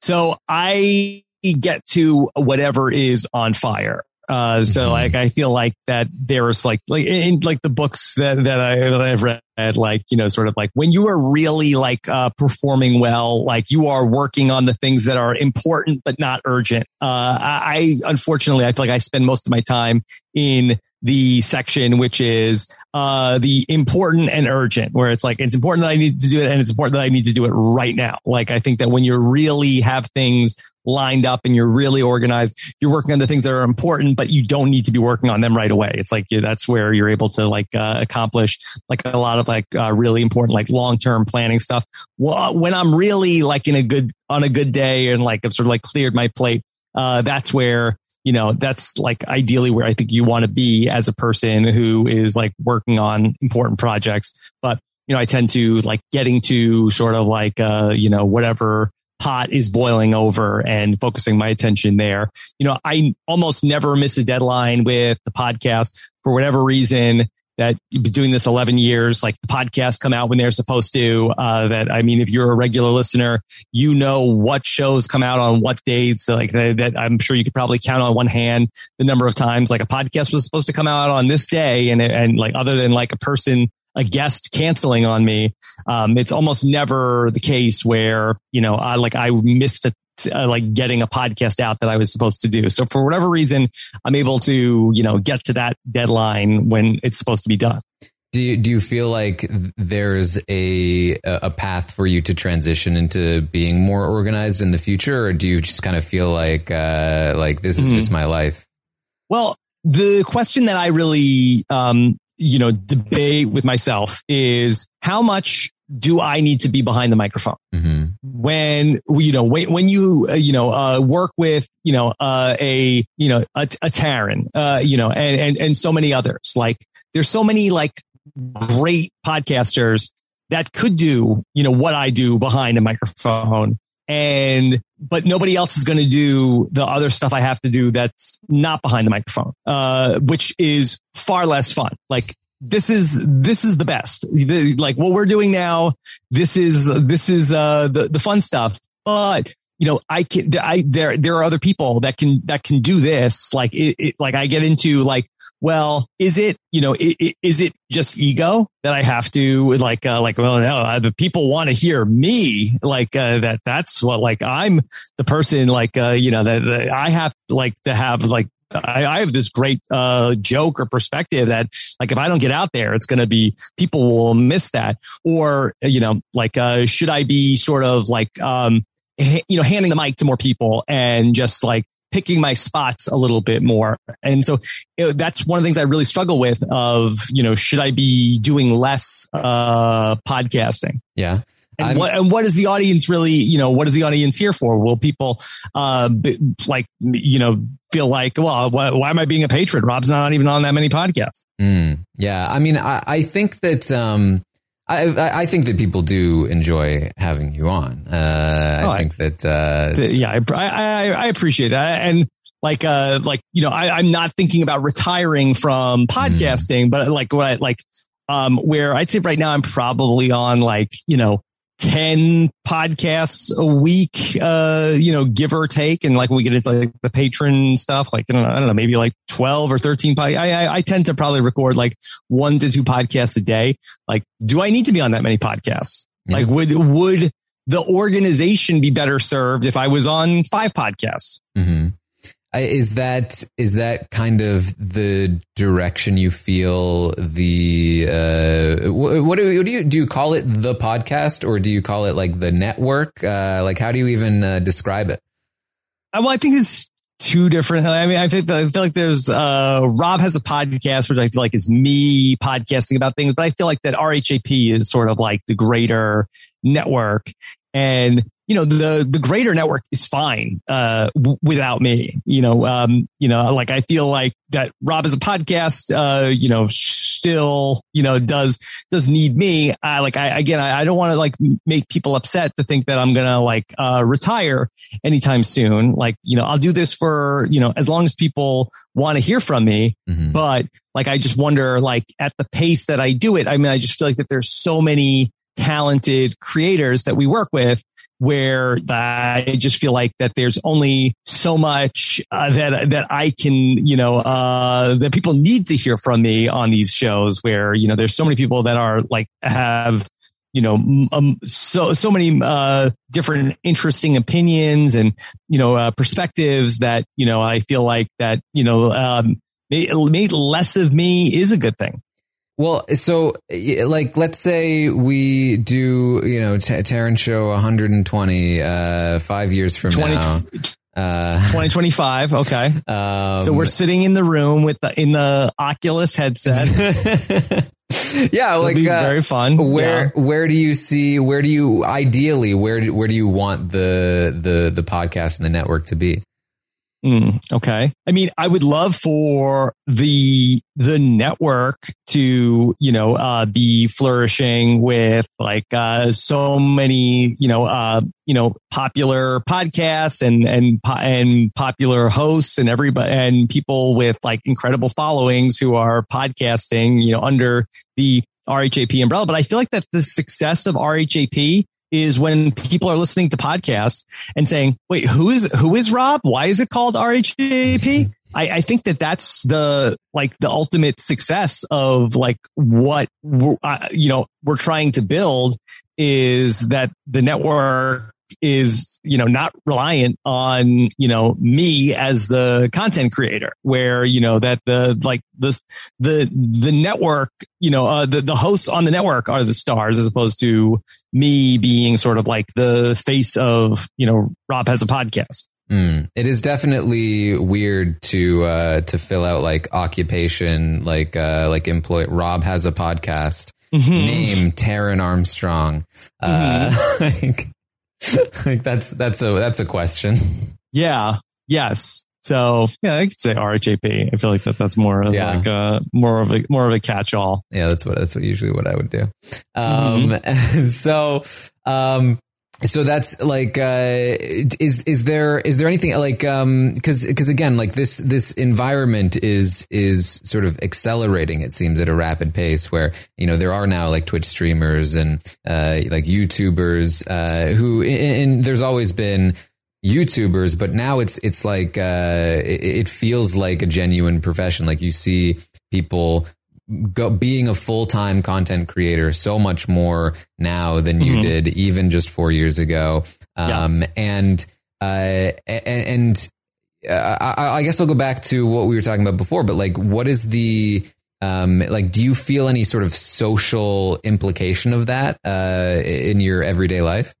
So I get to whatever is on fire. Uh, so mm-hmm. like, I feel like that there's like, like in like the books that, that I, that I've read, like, you know, sort of like when you are really like, uh, performing well, like you are working on the things that are important, but not urgent. Uh, I, I unfortunately, I feel like I spend most of my time in the section, which is, uh, the important and urgent, where it's like, it's important that I need to do it and it's important that I need to do it right now. Like, I think that when you really have things lined up and you're really organized. You're working on the things that are important, but you don't need to be working on them right away. It's like yeah, that's where you're able to like uh, accomplish like a lot of like uh, really important like long term planning stuff. Well, when I'm really like in a good on a good day and like I've sort of like cleared my plate, uh, that's where you know that's like ideally where I think you want to be as a person who is like working on important projects. But you know, I tend to like getting to sort of like uh, you know whatever pot is boiling over and focusing my attention there. You know, I almost never miss a deadline with the podcast for whatever reason that you've been doing this 11 years, like the podcasts come out when they're supposed to. Uh, that, I mean, if you're a regular listener, you know what shows come out on what dates. Like that, that I'm sure you could probably count on one hand the number of times like a podcast was supposed to come out on this day. And, and like other than like a person a guest canceling on me. Um, it's almost never the case where, you know, I like I missed a, uh, like getting a podcast out that I was supposed to do. So for whatever reason, I'm able to, you know, get to that deadline when it's supposed to be done. Do you, do you feel like there's a a path for you to transition into being more organized in the future, or do you just kind of feel like uh, like this is mm-hmm. just my life? Well, the question that I really um, you know, debate with myself is how much do I need to be behind the microphone? Mm-hmm. When, you know, when, when you, uh, you know, uh, work with, you know, uh, a, you know, a, a Taran, uh, you know, and, and, and so many others, like there's so many like great podcasters that could do, you know, what I do behind a microphone and but nobody else is going to do the other stuff I have to do that's not behind the microphone, uh, which is far less fun. Like this is this is the best. Like what we're doing now, this is this is uh, the the fun stuff. But you know, I can I there there are other people that can that can do this. Like it, it like I get into like well, is it, you know, is it just ego that I have to like, uh, like, well, no, uh, the people want to hear me like, uh, that that's what, like, I'm the person like, uh, you know, that, that I have like to have like, I, I have this great, uh, joke or perspective that like, if I don't get out there, it's going to be, people will miss that. Or, you know, like, uh, should I be sort of like, um, you know, handing the mic to more people and just like picking my spots a little bit more. And so you know, that's one of the things I really struggle with of, you know, should I be doing less, uh, podcasting? Yeah. And what, and what is the audience really, you know, what is the audience here for? Will people, uh, be, like, you know, feel like, well, why, why, am I being a patron? Rob's not even on that many podcasts. Mm, yeah. I mean, I, I think that, um, I, I think that people do enjoy having you on. Uh, oh, I think that, uh, yeah, I, I, I appreciate that. And like, uh, like, you know, I, am not thinking about retiring from podcasting, mm. but like what I like, um, where I'd say right now I'm probably on like, you know, 10 podcasts a week, uh, you know, give or take. And like we get into like the patron stuff, like, I don't know, I don't know maybe like 12 or 13. I, I, I tend to probably record like one to two podcasts a day. Like, do I need to be on that many podcasts? Yeah. Like, would, would the organization be better served if I was on five podcasts? Mm-hmm. Is that is that kind of the direction you feel the uh, what, do, what do you do? You call it the podcast, or do you call it like the network? Uh, like, how do you even uh, describe it? Uh, well, I think it's two different. I mean, I think I feel like there's uh, Rob has a podcast, which I feel like is me podcasting about things, but I feel like that RHAP is sort of like the greater network, and you know, the, the greater network is fine, uh, w- without me, you know, um, you know, like I feel like that Rob is a podcast, uh, you know, still, you know, does, does need me. I like, I, again, I, I don't want to like make people upset to think that I'm going to like, uh, retire anytime soon. Like, you know, I'll do this for, you know, as long as people want to hear from me. Mm-hmm. But like, I just wonder, like, at the pace that I do it, I mean, I just feel like that there's so many talented creators that we work with where I just feel like that there's only so much uh, that that I can, you know, uh, that people need to hear from me on these shows. Where you know, there's so many people that are like have you know um, so so many uh, different interesting opinions and you know uh, perspectives that you know I feel like that you know um, made less of me is a good thing. Well, so like, let's say we do, you know, T- Taran show 120, uh, five years from 20, now. Uh, 2025. Okay. Um, so we're sitting in the room with the, in the Oculus headset. yeah. It'll like, uh, very fun. Where, yeah. where do you see, where do you, ideally, where do, where do you want the, the, the podcast and the network to be? Mm, okay. I mean, I would love for the the network to, you know, uh, be flourishing with like uh, so many, you know, uh, you know, popular podcasts and and and popular hosts and everybody and people with like incredible followings who are podcasting, you know, under the RHAP umbrella. But I feel like that the success of RHAP is when people are listening to podcasts and saying, wait, who is, who is Rob? Why is it called RHAP? I, I think that that's the, like the ultimate success of like what, uh, you know, we're trying to build is that the network is, you know, not reliant on, you know, me as the content creator where, you know, that the, like the, the, the network, you know, uh, the, the hosts on the network are the stars as opposed to me being sort of like the face of, you know, Rob has a podcast. Mm. It is definitely weird to uh, to fill out like occupation, like uh, like employee. Rob has a podcast. Mm-hmm. Name Taran Armstrong. Uh, mm-hmm. like, like that's that's a that's a question. Yeah. Yes. So yeah, I could say RHAP. I feel like that that's more of yeah. like a more of a more of a catch all. Yeah, that's what that's what usually what I would do. Um, mm-hmm. so um, so that's like uh, is is there is there anything like um because because again like this this environment is is sort of accelerating it seems at a rapid pace where you know there are now like twitch streamers and uh like youtubers uh who and there's always been youtubers but now it's it's like uh it, it feels like a genuine profession. Like you see people go, being a full time content creator so much more now than you mm-hmm. did even just four years ago. Um, yeah. and, uh, and, and uh, I, I, guess I'll go back to what we were talking about before, but like, what is the, um, like, do you feel any sort of social implication of that, uh, in your everyday life?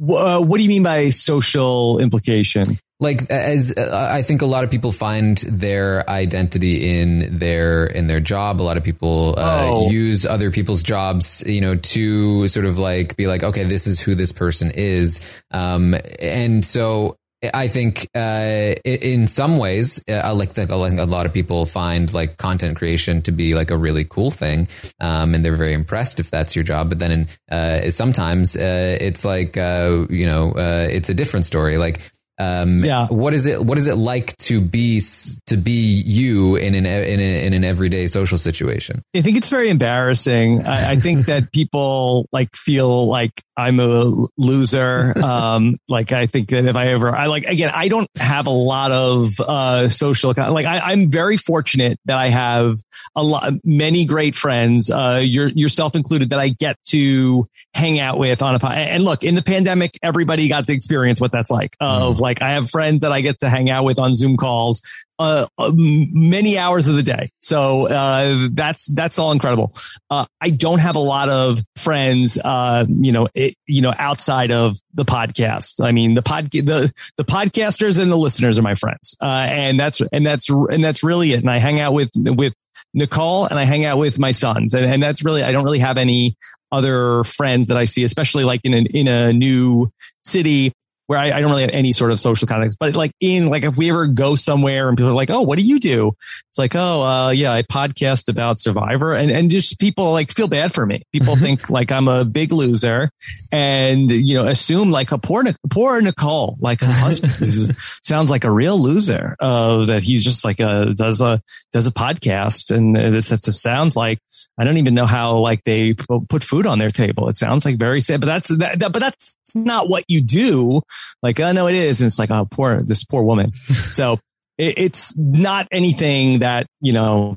Uh, what do you mean by social implication? Like as uh, I think a lot of people find their identity in their in their job. A lot of people uh, oh. use other people's jobs, you know, to sort of like be like, okay, this is who this person is. Um, and so I think uh, in some ways, uh, I like think a lot of people find like content creation to be like a really cool thing, um, and they're very impressed if that's your job. But then, in, uh, sometimes uh, it's like uh, you know, uh, it's a different story. Like um, yeah. What is it? What is it like to be to be you in an in, a, in an everyday social situation? I think it's very embarrassing. I, I think that people like feel like I'm a loser. Um, like I think that if I ever, I like again, I don't have a lot of uh, social. Like I, am very fortunate that I have a lot, many great friends, uh, your, yourself included, that I get to hang out with on a. And look, in the pandemic, everybody got to experience what that's like. Of mm. Like, I have friends that I get to hang out with on Zoom calls uh, uh many hours of the day. So, uh, that's, that's all incredible. Uh, I don't have a lot of friends, uh, you know, it, you know, outside of the podcast. I mean, the pod, the, the podcasters and the listeners are my friends. Uh, and that's, and that's, and that's really it. And I hang out with, with Nicole and I hang out with my sons. And, and that's really, I don't really have any other friends that I see, especially like in an, in a new city where I, I, don't really have any sort of social context, but like in like if we ever go somewhere and people are like, "Oh, what do you do?" It's like, "Oh, uh, yeah, I podcast about Survivor," and and just people like feel bad for me. People think like I'm a big loser, and you know assume like a poor poor Nicole, like her husband sounds like a real loser. Uh, that he's just like a does a does a podcast, and it, it sounds like I don't even know how like they put food on their table. It sounds like very sad, but that's that, that but that's not what you do. Like, oh no, it is. And it's like, oh, poor, this poor woman. so it, it's not anything that, you know,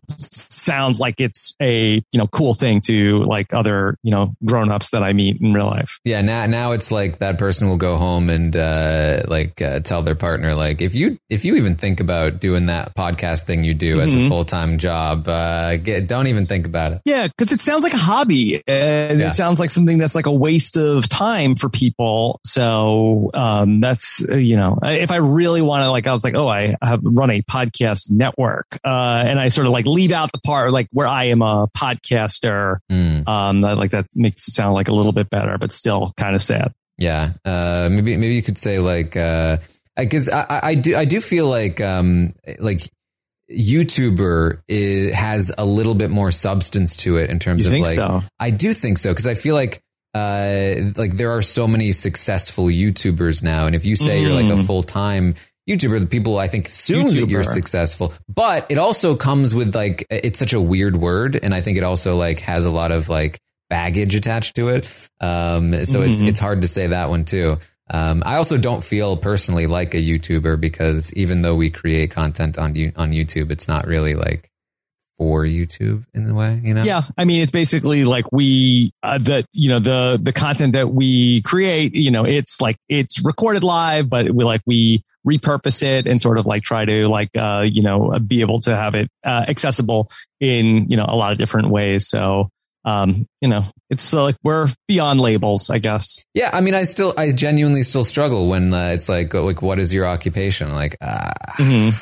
sounds like it's a you know cool thing to like other you know grown-ups that I meet in real life. Yeah, now now it's like that person will go home and uh, like uh, tell their partner like if you if you even think about doing that podcast thing you do mm-hmm. as a mm-hmm. full-time job, uh, get, don't even think about it. Yeah, because it sounds like a hobby and yeah. it sounds like something that's like a waste of time for people. So um, that's uh, you know if I really want to like I was like oh I have run a podcast network uh, and I sort of like leave out the part like where I am a podcaster. Mm. Um, like that makes it sound like a little bit better, but still kind of sad. Yeah. Uh, maybe, maybe you could say like, uh, because I, I, I do I do feel like um like YouTuber is, has a little bit more substance to it in terms You of like so? I do think so because I feel like uh like there are so many successful YouTubers now, and if you say you're like a Mm. full time YouTuber, the people I think assume that you're successful, but it also comes with like it's such a weird word, and I think it also like has a lot of like baggage attached to it. Um, so it's Mhm. it's hard to say that one too. Um, I also don't feel personally like a YouTuber because even though we create content on you on YouTube, it's not really like for YouTube in the way, you know? Yeah, I mean, it's basically like we uh, the you know the the content that we create. You know, it's like it's recorded live, but we like we repurpose it and sort of like try to like uh you know be able to have it uh, accessible in you know a lot of different ways. So um you know it's uh, like we're beyond labels, I guess. Yeah, I mean, I still, I genuinely still struggle when uh, it's like, uh, like, what is your occupation? Like, ah, Mhm.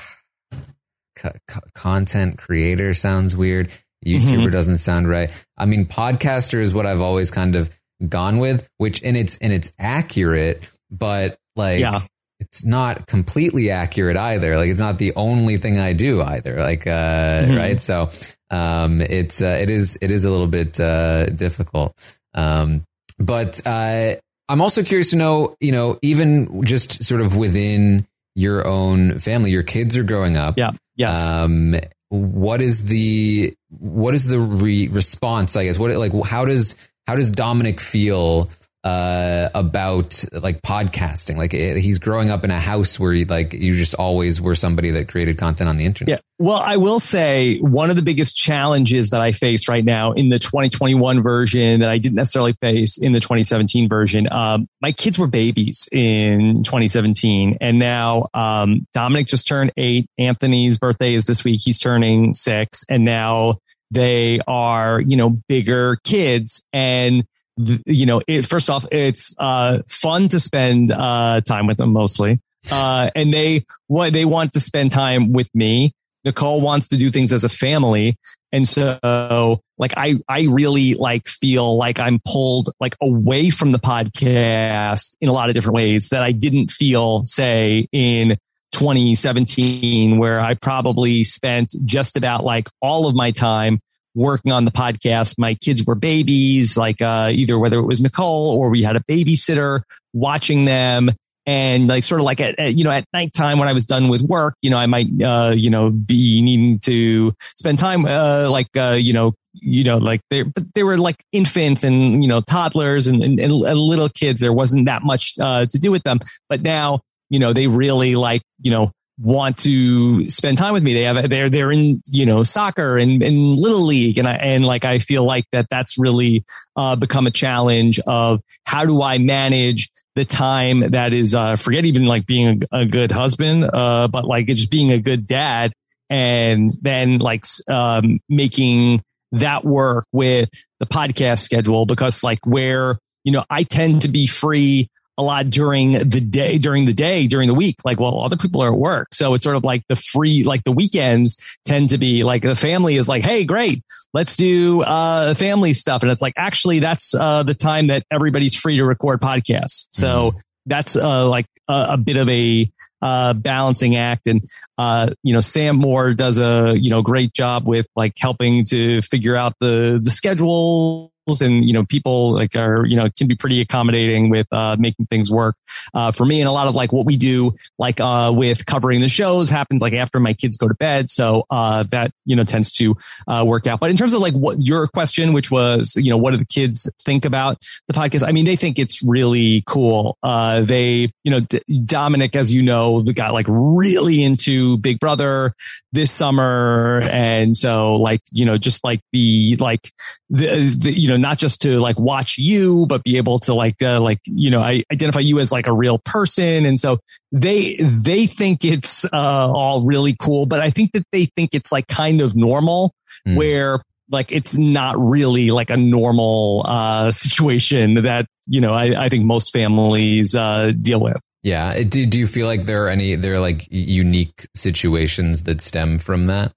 co- co- content creator sounds weird. YouTuber Mhm. doesn't sound right. I mean, podcaster is what I've always kind of gone with, which and it's and it's accurate, but like, Yeah. It's not completely accurate either. Like, it's not the only thing I do either. Like, uh, Mhm. right? So, um, it's uh, it is it is a little bit uh, difficult. Um, but uh, I'm also curious to know, you know, even just sort of within your own family, your kids are growing up. Yeah. Yes. Um, what is the what is the re- response? I guess what like how does how does Dominic feel uh, about like podcasting? Like eh, he's growing up in a house where you like you just always were somebody that created content on the internet. Yeah. Well, I will say one of the biggest challenges that I face right now in the 2021 version that I didn't necessarily face in the 2017 version. Um, my kids were babies in 2017 and now, um, Dominic just turned eight. Anthony's birthday is this week. He's turning six and now they are, you know, bigger kids and you know, it, first off, it's, uh, fun to spend, uh, time with them mostly. Uh, and they, what they want to spend time with me. Nicole wants to do things as a family. And so like I, I really like feel like I'm pulled like away from the podcast in a lot of different ways that I didn't feel say in 2017, where I probably spent just about like all of my time working on the podcast. My kids were babies, like, uh, either whether it was Nicole or we had a babysitter watching them and like sort of like at, at you know at nighttime when I was done with work, you know I might uh you know be needing to spend time uh like uh you know you know like they but they were like infants and you know toddlers and, and, and little kids. There wasn't that much uh to do with them, but now you know they really like you know want to spend time with me. They have they're they're in you know soccer and, and little league and I and like I feel like that that's really uh become a challenge of how do I manage the time that is uh forget even like being a, a good husband uh but like just being a good dad and then like um making that work with the podcast schedule because like where you know I tend to be free a lot during the day, during the day, during the week. Like, well, other people are at work. So it's sort of like the free, like the weekends tend to be like the family is like, Hey, great. Let's do, uh, family stuff. And it's like, actually, that's, uh, the time that everybody's free to record podcasts. So that's, uh, like a, a bit of a, uh, balancing act. And, uh, you know, Sam Moore does a, you know, great job with like helping to figure out the, the schedule and you know people like are you know can be pretty accommodating with uh making things work. Uh for me and a lot of like what we do like uh with covering the shows happens like after my kids go to bed. So uh that you know tends to uh work out. But in terms of like what your question which was you know what do the kids think about the podcast? I mean they think it's really cool. Uh they you know D- dominic as you know got like really into big brother this summer. And so like you know just like the like the, the you know not just to like watch you but be able to like uh, like you know i identify you as like a real person and so they they think it's uh all really cool but i think that they think it's like kind of normal Mm. where like it's not really like a normal uh situation that you know i, I think most families uh deal with Yeah. Do, do you feel like there are any, there are like unique situations that stem from that?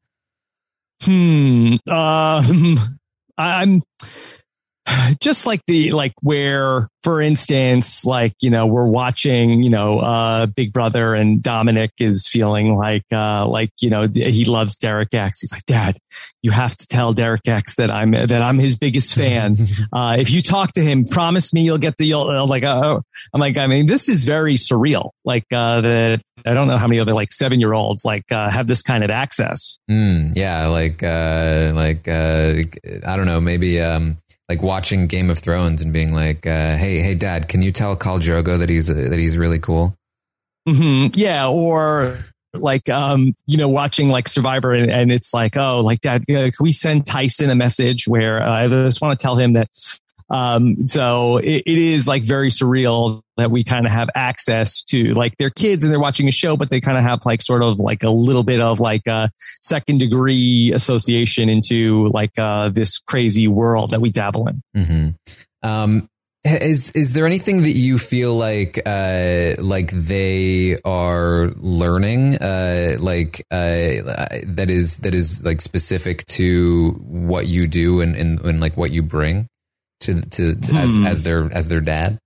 Hmm. Um, I'm. just like the like where for instance like you know we're watching you know uh big brother and dominic is feeling like uh like you know he loves derek x. He's like dad you have to tell derek x that i'm that i'm his biggest fan. Uh if you talk to him promise me you'll get the you'll like uh, i'm like i mean this is very surreal. Like uh that i don't know how many other like seven year olds like uh have this kind of access. Mm, yeah like uh like uh i don't know maybe um like watching Game of Thrones and being like, uh, "Hey, hey, Dad, can you tell Khal Drogo that he's uh, that he's really cool?" Mm-hmm. Yeah, or like um, you know, watching like Survivor, and, and it's like, oh, like Dad, uh, can we send Tyson a message where uh, I just want to tell him that um, so it, it is like very surreal that we kind of have access to like their kids and they're watching a show, but they kind of have like sort of like a little bit of like a second degree association into like uh, this crazy world that we dabble in. Mm-hmm. Um, is is there anything that you feel like uh, like they are learning uh, like uh, that is that is like specific to what you do and, and, and like what you bring? To to, to hmm. as as their as their dad?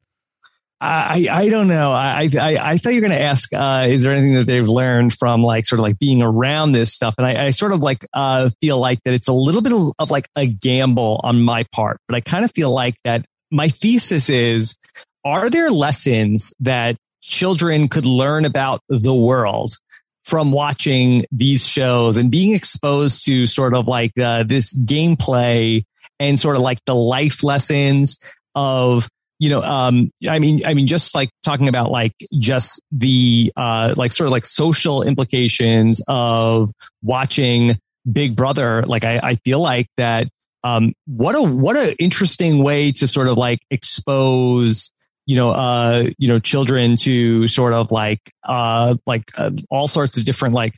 I, I don't know. I, I, I thought you were going to ask, uh, is there anything that they've learned from like sort of like being around this stuff? And I, I sort of like, uh, feel like that it's a little bit of, of like a gamble on my part, but I kind of feel like that my thesis is, are there lessons that children could learn about the world from watching these shows and being exposed to sort of like, uh, this gameplay and sort of like the life lessons of you know um i mean i mean just like talking about like just the uh like sort of like social implications of watching big brother like i i feel like that um what a what a interesting way to sort of like expose you know uh you know children to sort of like uh like uh, all sorts of different like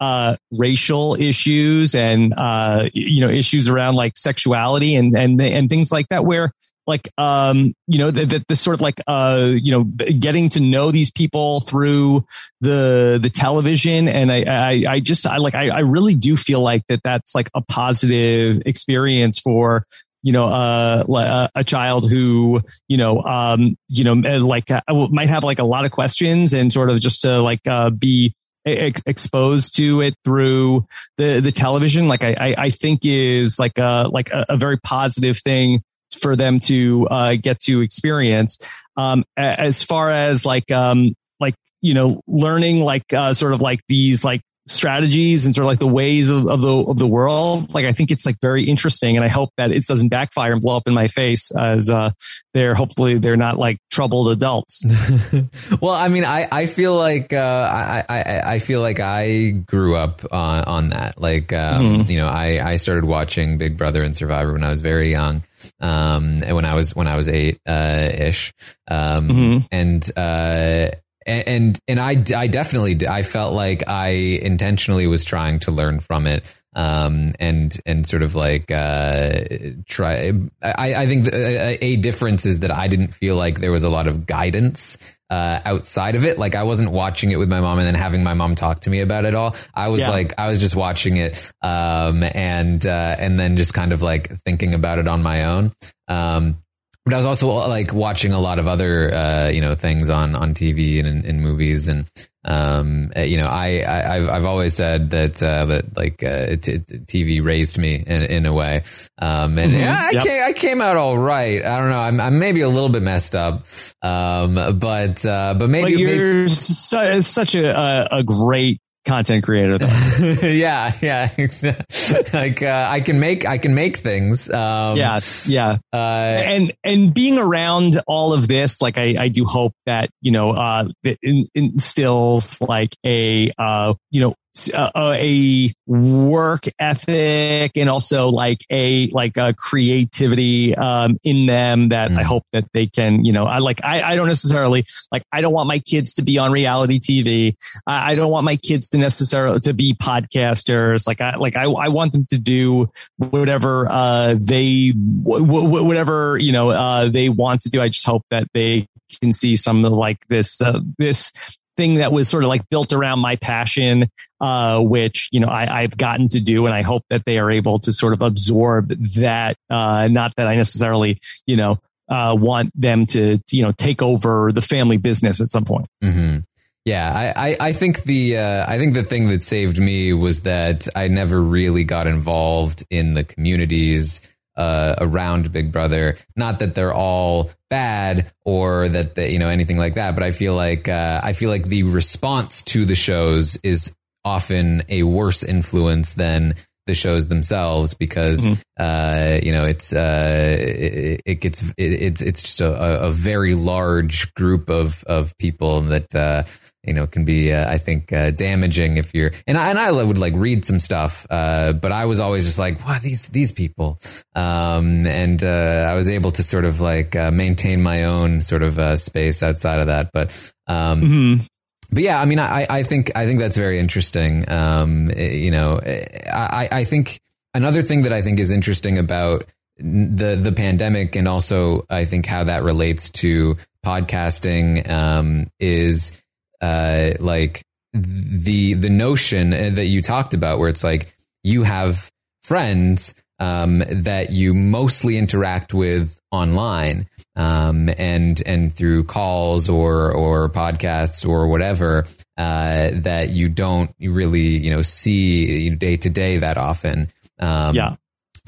uh, racial issues and uh, you know issues around like sexuality and and and things like that where like um you know that sort of like uh you know getting to know these people through the the television. And I I, I just I like I, I really do feel like that that's like a positive experience for you know, uh, a child who, you know, um, you know, like uh, might have like a lot of questions and sort of just to like, uh, be ex- exposed to it through the the television, like I I, think is like a like a, a very positive thing for them to uh, get to experience. Um, as far as like um, like you know learning like uh, sort of like these like strategies and sort of like the ways of, of, the of the world. Like I think it's like very interesting, and I hope that it doesn't backfire and blow up in my face as uh, they're hopefully they're not like troubled adults. well, I mean, I I feel like uh, I, I I feel like I grew up on on that. Like um, mm-hmm. you know, I I started watching Big Brother and Survivor when I was very young um, and when I was when I was eight uh, ish, um, mm-hmm. and uh, and and I I definitely I felt like I intentionally was trying to learn from it um, and and sort of like uh, try. I, I think a, a, difference is that I didn't feel like there was a lot of guidance uh, outside of it. Like I wasn't watching it with my mom and then having my mom talk to me about it all. I was yeah. like I was just watching it um, and uh, and then just kind of like thinking about it on my own. Um, but I was also like watching a lot of other, uh, you know, things on, on TV and in, in movies. And, um, uh, you know, I, I, have I've always said that, uh, that like, uh, t- TV raised me in, in a way. Um, and mm-hmm. yeah, I, yep. came, I came out all right. I don't know. I'm, I'm maybe a little bit messed up. Um, but, uh, but maybe but you're maybe, su- such a, a great content creator though. yeah, yeah. like uh, I can make I can make things. Um, yes, yeah. Uh, and and being around all of this, like I, I do hope that you know uh, it instills like a uh, you know uh, a work ethic and also like a like a creativity um, in them that mm. I hope that they can you know I like I, I don't necessarily like I don't want my kids to be on reality TV I, I don't want my kids to necessarily to be podcasters. Like I like I, I want them to do whatever uh, they w- w- whatever you know uh, they want to do. I just hope that they can see some of like this uh, this thing that was sort of like built around my passion, uh, which, you know, I, I've gotten to do. And I hope that they are able to sort of absorb that, uh, not that I necessarily, you know, uh, want them to, you know, take over the family business at some point. Mm-hmm. Yeah, I, I, I, think the uh, I think the thing that saved me was that I never really got involved in the communities uh, around Big Brother. Not that they're all bad or that they, you know anything like that, but I feel like uh, I feel like the response to the shows is often a worse influence than the shows themselves because mm-hmm. uh, you know it's uh, it, it, gets it, it's it's just a, a, very large group of of people that uh, you know can be uh, I think uh, damaging if you're and I and I would like read some stuff uh, but I was always just like wow these these people um, and I was able to sort of like maintain my own sort of space outside of that but um, mm-hmm but yeah, I mean, I, I think I think that's very interesting. Um, eh, you know, eh, I, I think another thing that I think is interesting about the the pandemic and also I think how that relates to podcasting um, is uh, like the the notion that you talked about, where it's like you have friends um, that you mostly interact with online um, and and through calls or or podcasts or whatever uh, that you don't really you know see day to day that often. Um, yeah,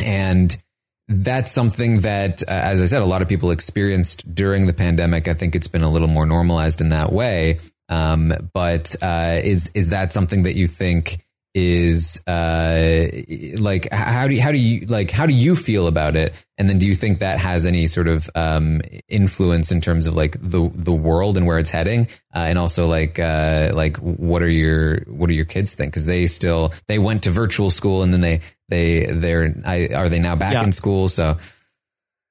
and that's something that, uh, as I said, a lot of people experienced during the pandemic. I think it's been a little more normalized in that way. Um, but uh, is is that something that you think? is uh like how do you, how do you like how do you feel about it and then do you think that has any sort of um influence in terms of like the the world and where it's heading uh, and also like uh like what are your what do your kids think because they still they went to virtual school and then they they they're I, are they now back yeah. in school so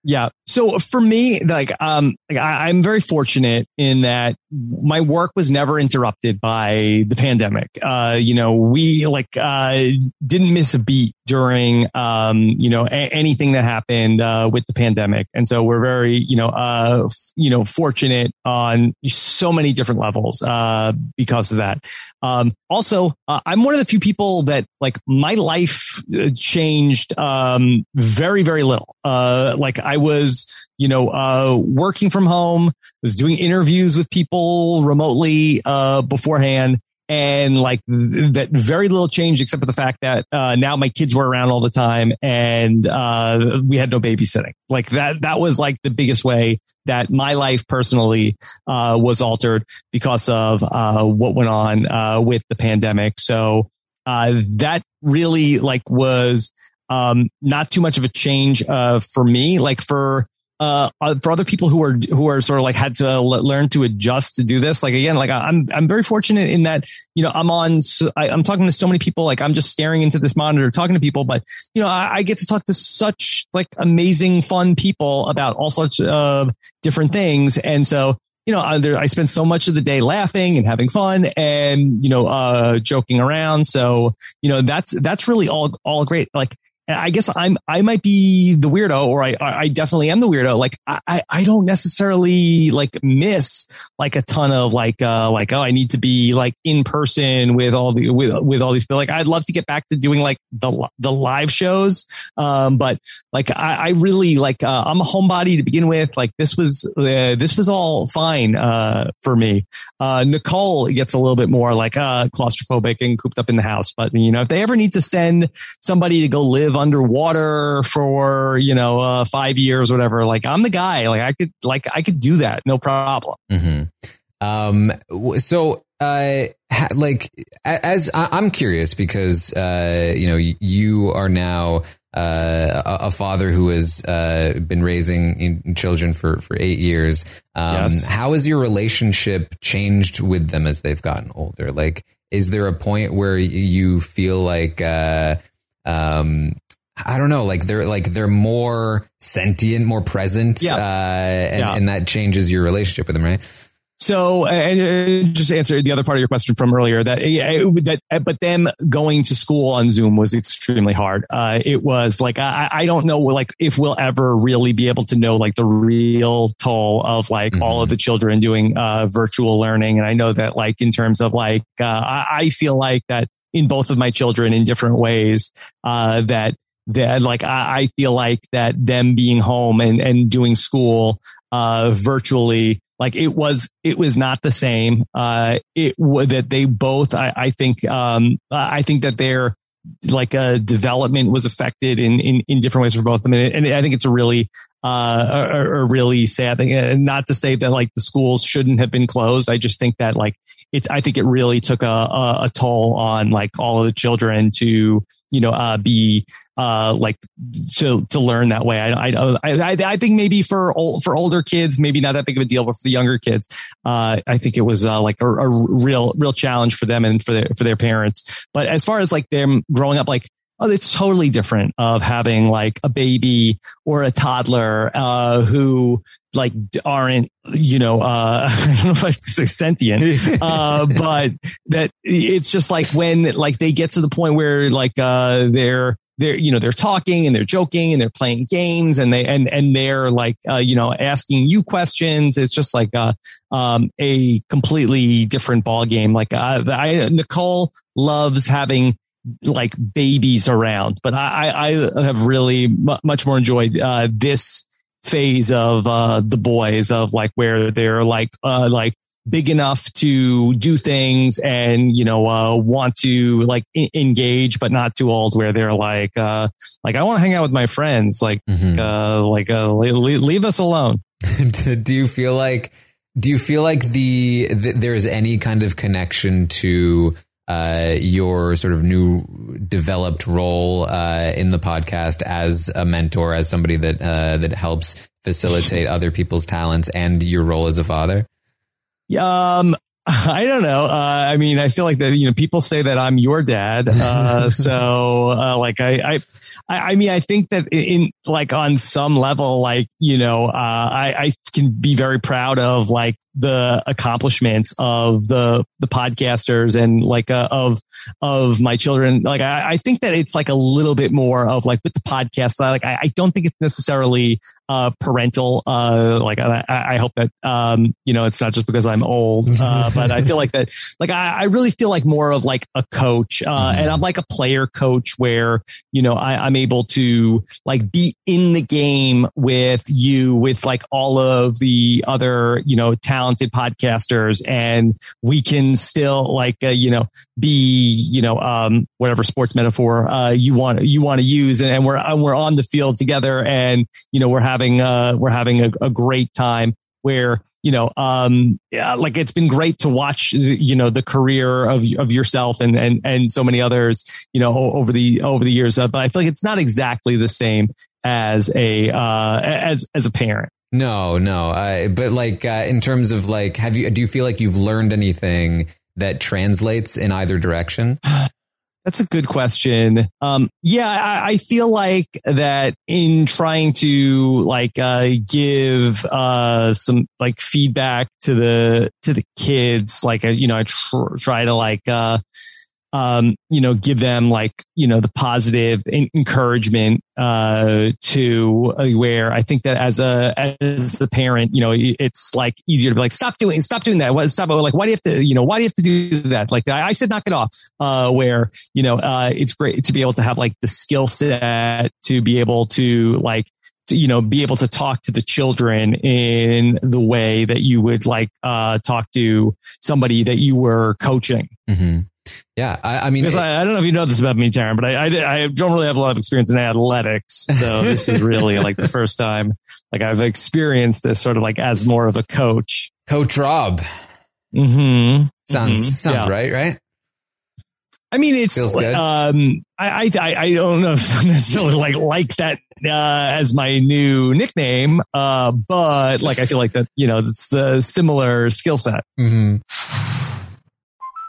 yeah. So for me, like, um, like I, am very fortunate in that my work was never interrupted by the pandemic. Uh, you know, we like, uh, didn't miss a beat during, um, you know, a- anything that happened, uh, with the pandemic. And so we're very, you know, uh, f- you know, fortunate on so many different levels, uh, because of that. Um, also, uh, I'm one of the few people that like my life uh, changed, um, very, very little. Uh, like I was, you know, uh, working from home, was doing interviews with people remotely, uh, beforehand. And like that very little change except for the fact that uh, now my kids were around all the time and uh, we had no babysitting. Like that that was like the biggest way that my life personally uh, was altered because of uh, what went on uh, with the pandemic. So uh, that really like was um, not too much of a change for me like for uh, uh, for other people who are who are sort of like had to learn to adjust to do this like again like i'm i'm very fortunate in that you know i'm on I, am talking to so many people like i'm just staring into this monitor talking to people but you know I, I get to talk to such like amazing fun people about all sorts of different things and so you know, I, I spend so much of the day laughing and having fun and, you know, uh, joking around. So, you know, that's, that's really all, all great. Like, I guess I'm I might be the weirdo, or I I definitely am the weirdo. Like I I don't necessarily like miss like a ton of like uh like oh I need to be like in person with all the with with all these people. Like I'd love to get back to doing like the the live shows, um, but like I, I really like uh, I'm a homebody to begin with. Like this was uh, this was all fine uh for me. Uh, Nicole gets a little bit more like uh claustrophobic and cooped up in the house, but you know if they ever need to send somebody to go live underwater for, you know, uh, five years, whatever. Like I'm the guy, like I could, like I could do that. No problem. Mm-hmm. Um, so, uh, like as I'm curious because, uh, you know, you are now, uh, a, father who has uh, been raising children for, for eight years. Um, yes. How has your relationship changed with them as they've gotten older? Like, is there a point where you feel like uh, um, I don't know, like they're like they're more sentient, more present, yeah. Uh, and, yeah. and that changes your relationship with them, right? So, and just answer the other part of your question from earlier that, that, but them going to school on Zoom was extremely hard. Uh, it was like, I, I don't know, like if we'll ever really be able to know like the real toll of like mm-hmm. all of the children doing, uh, virtual learning. And I know that like in terms of like, uh, I, I feel like that in both of my children in different ways, uh, that, that like I, I feel like that them being home and, and doing school, uh, virtually, like it was, it was not the same. Uh, it that they both, I, I think, um, I think that their like uh, development was affected in, in, in different ways for both of them. And, I think it's a really, uh, a, a, really sad thing. And not to say that like the schools shouldn't have been closed. I just think that like it, I think it really took a, a, a toll on like all of the children to, you know, uh, be, uh, like to, to learn that way. I, I, I, I think maybe for, old, for older kids, maybe not that big of a deal, but for the younger kids, uh, I think it was, uh, like a, a real, real challenge for them and for their, for their parents. But as far as like them growing up, like, it's totally different of having like a baby or a toddler, uh, who like aren't, you know, uh, I don't know if I say sentient, uh, but that it's just like when like they get to the point where like, uh, they're, they're, you know, they're talking and they're joking and they're playing games and they, and, and they're like, uh, you know, asking you questions. It's just like, a um, a completely different ball game. Like, uh, I, Nicole loves having like babies around, but I, I have really much more enjoyed, uh, this phase of, uh, the boys of like where they're like, uh, like big enough to do things and, you know, uh, want to like I- engage, but not too old where they're like, uh, like, I want to hang out with my friends. Like, mm-hmm. uh, like, uh, leave, leave us alone. do you feel like, do you feel like the, the there's any kind of connection to uh, your sort of new developed role uh, in the podcast as a mentor, as somebody that uh, that helps facilitate other people's talents, and your role as a father? Um, I don't know. Uh, I mean, I feel like that, you know, people say that I'm your dad. Uh, so, uh, like, I, I, I, mean, I think that in like on some level, like, you know, uh, I, I can be very proud of like the accomplishments of the, the podcasters and like, uh, of, of my children. Like, I, I think that it's like a little bit more of like with the podcast, like, I, I don't think it's necessarily, uh, parental. Uh, like I, I, hope that, um, you know, it's not just because I'm old, uh, but I feel like that, like I, I really feel like more of like a coach, uh, mm-hmm. and I'm like a player coach where, you know, I, I'm able to like be in the game with you, with like all of the other, you know, talented podcasters and we can still like, uh, you know, be, you know, um, whatever sports metaphor, uh, you want, you want to use. And, and we're, we're on the field together and, you know, we're having having uh, we're having a, a great time where you know um yeah, like it's been great to watch you know the career of of yourself and and and so many others you know over the over the years. Uh, but i feel like it's not exactly the same as a uh as as a parent no no but like uh, in terms of like have you do you feel like you've learned anything that translates in either direction That's a good question. Um, yeah, I, I, feel like that in trying to like uh, give uh, some like feedback to the to the kids, like uh, you know, I tr- try to like uh, um, you know, give them like, you know, the positive encouragement, uh, to uh, where I think that as a, as the parent, you know, it's like easier to be like, stop doing, stop doing that. What, stop. Like, why do you have to, you know, why do you have to do that? Like I, I said, knock it off. Uh, where, you know, uh, it's great to be able to have like the skill set to be able to like, you know, be able to talk to the children in the way that you would like, uh, talk to somebody that you were coaching. Mm-hmm. Yeah, I, I mean, because I, I, don't know if you know this about me, Taran, but I, I, I don't really have a lot of experience in athletics, so this is really like the first time like I've experienced this sort of like as more of a coach. Coach Rob. Mm-hmm. Sounds mm-hmm. sounds yeah. right, right? I mean, it's feels good. Um, I, I I don't know if necessarily like like that uh, as my new nickname, uh, but like I feel like that you know it's the similar skill set. Mm-hmm.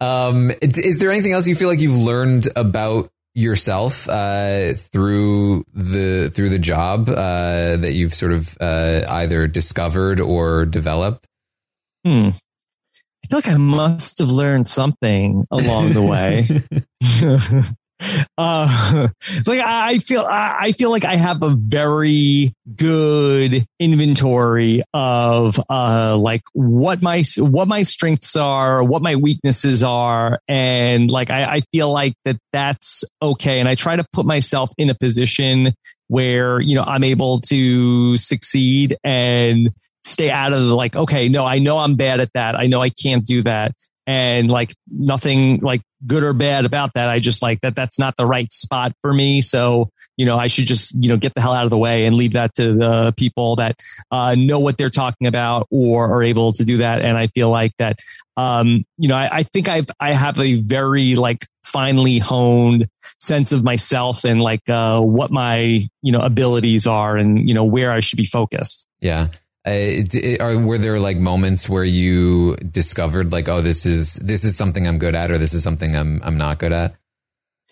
Um, is there anything else you feel like you've learned about yourself uh, through the through the job uh, that you've sort of uh, either discovered or developed? Hmm. I feel like I must have learned something along the way. uh, like I feel, I feel like I have a very good inventory of, uh, like what my, what my strengths are, what my weaknesses are. And like, I, I feel like that that's okay. And I try to put myself in a position where, you know, I'm able to succeed and stay out of the like, okay, no, I know I'm bad at that. I know I can't do that and like nothing like good or bad about that. I just like that that's not the right spot for me. So, you know, I should just, you know, get the hell out of the way and leave that to the people that uh, know what they're talking about or are able to do that. And I feel like that, um, you know, I, I think I've, I have a very like finely honed sense of myself and like, uh, what my, you know, abilities are and, you know, where I should be focused. Yeah. Uh, are, were there like moments where you discovered like, oh, this is this is something I'm good at, or this is something I'm I'm not good at?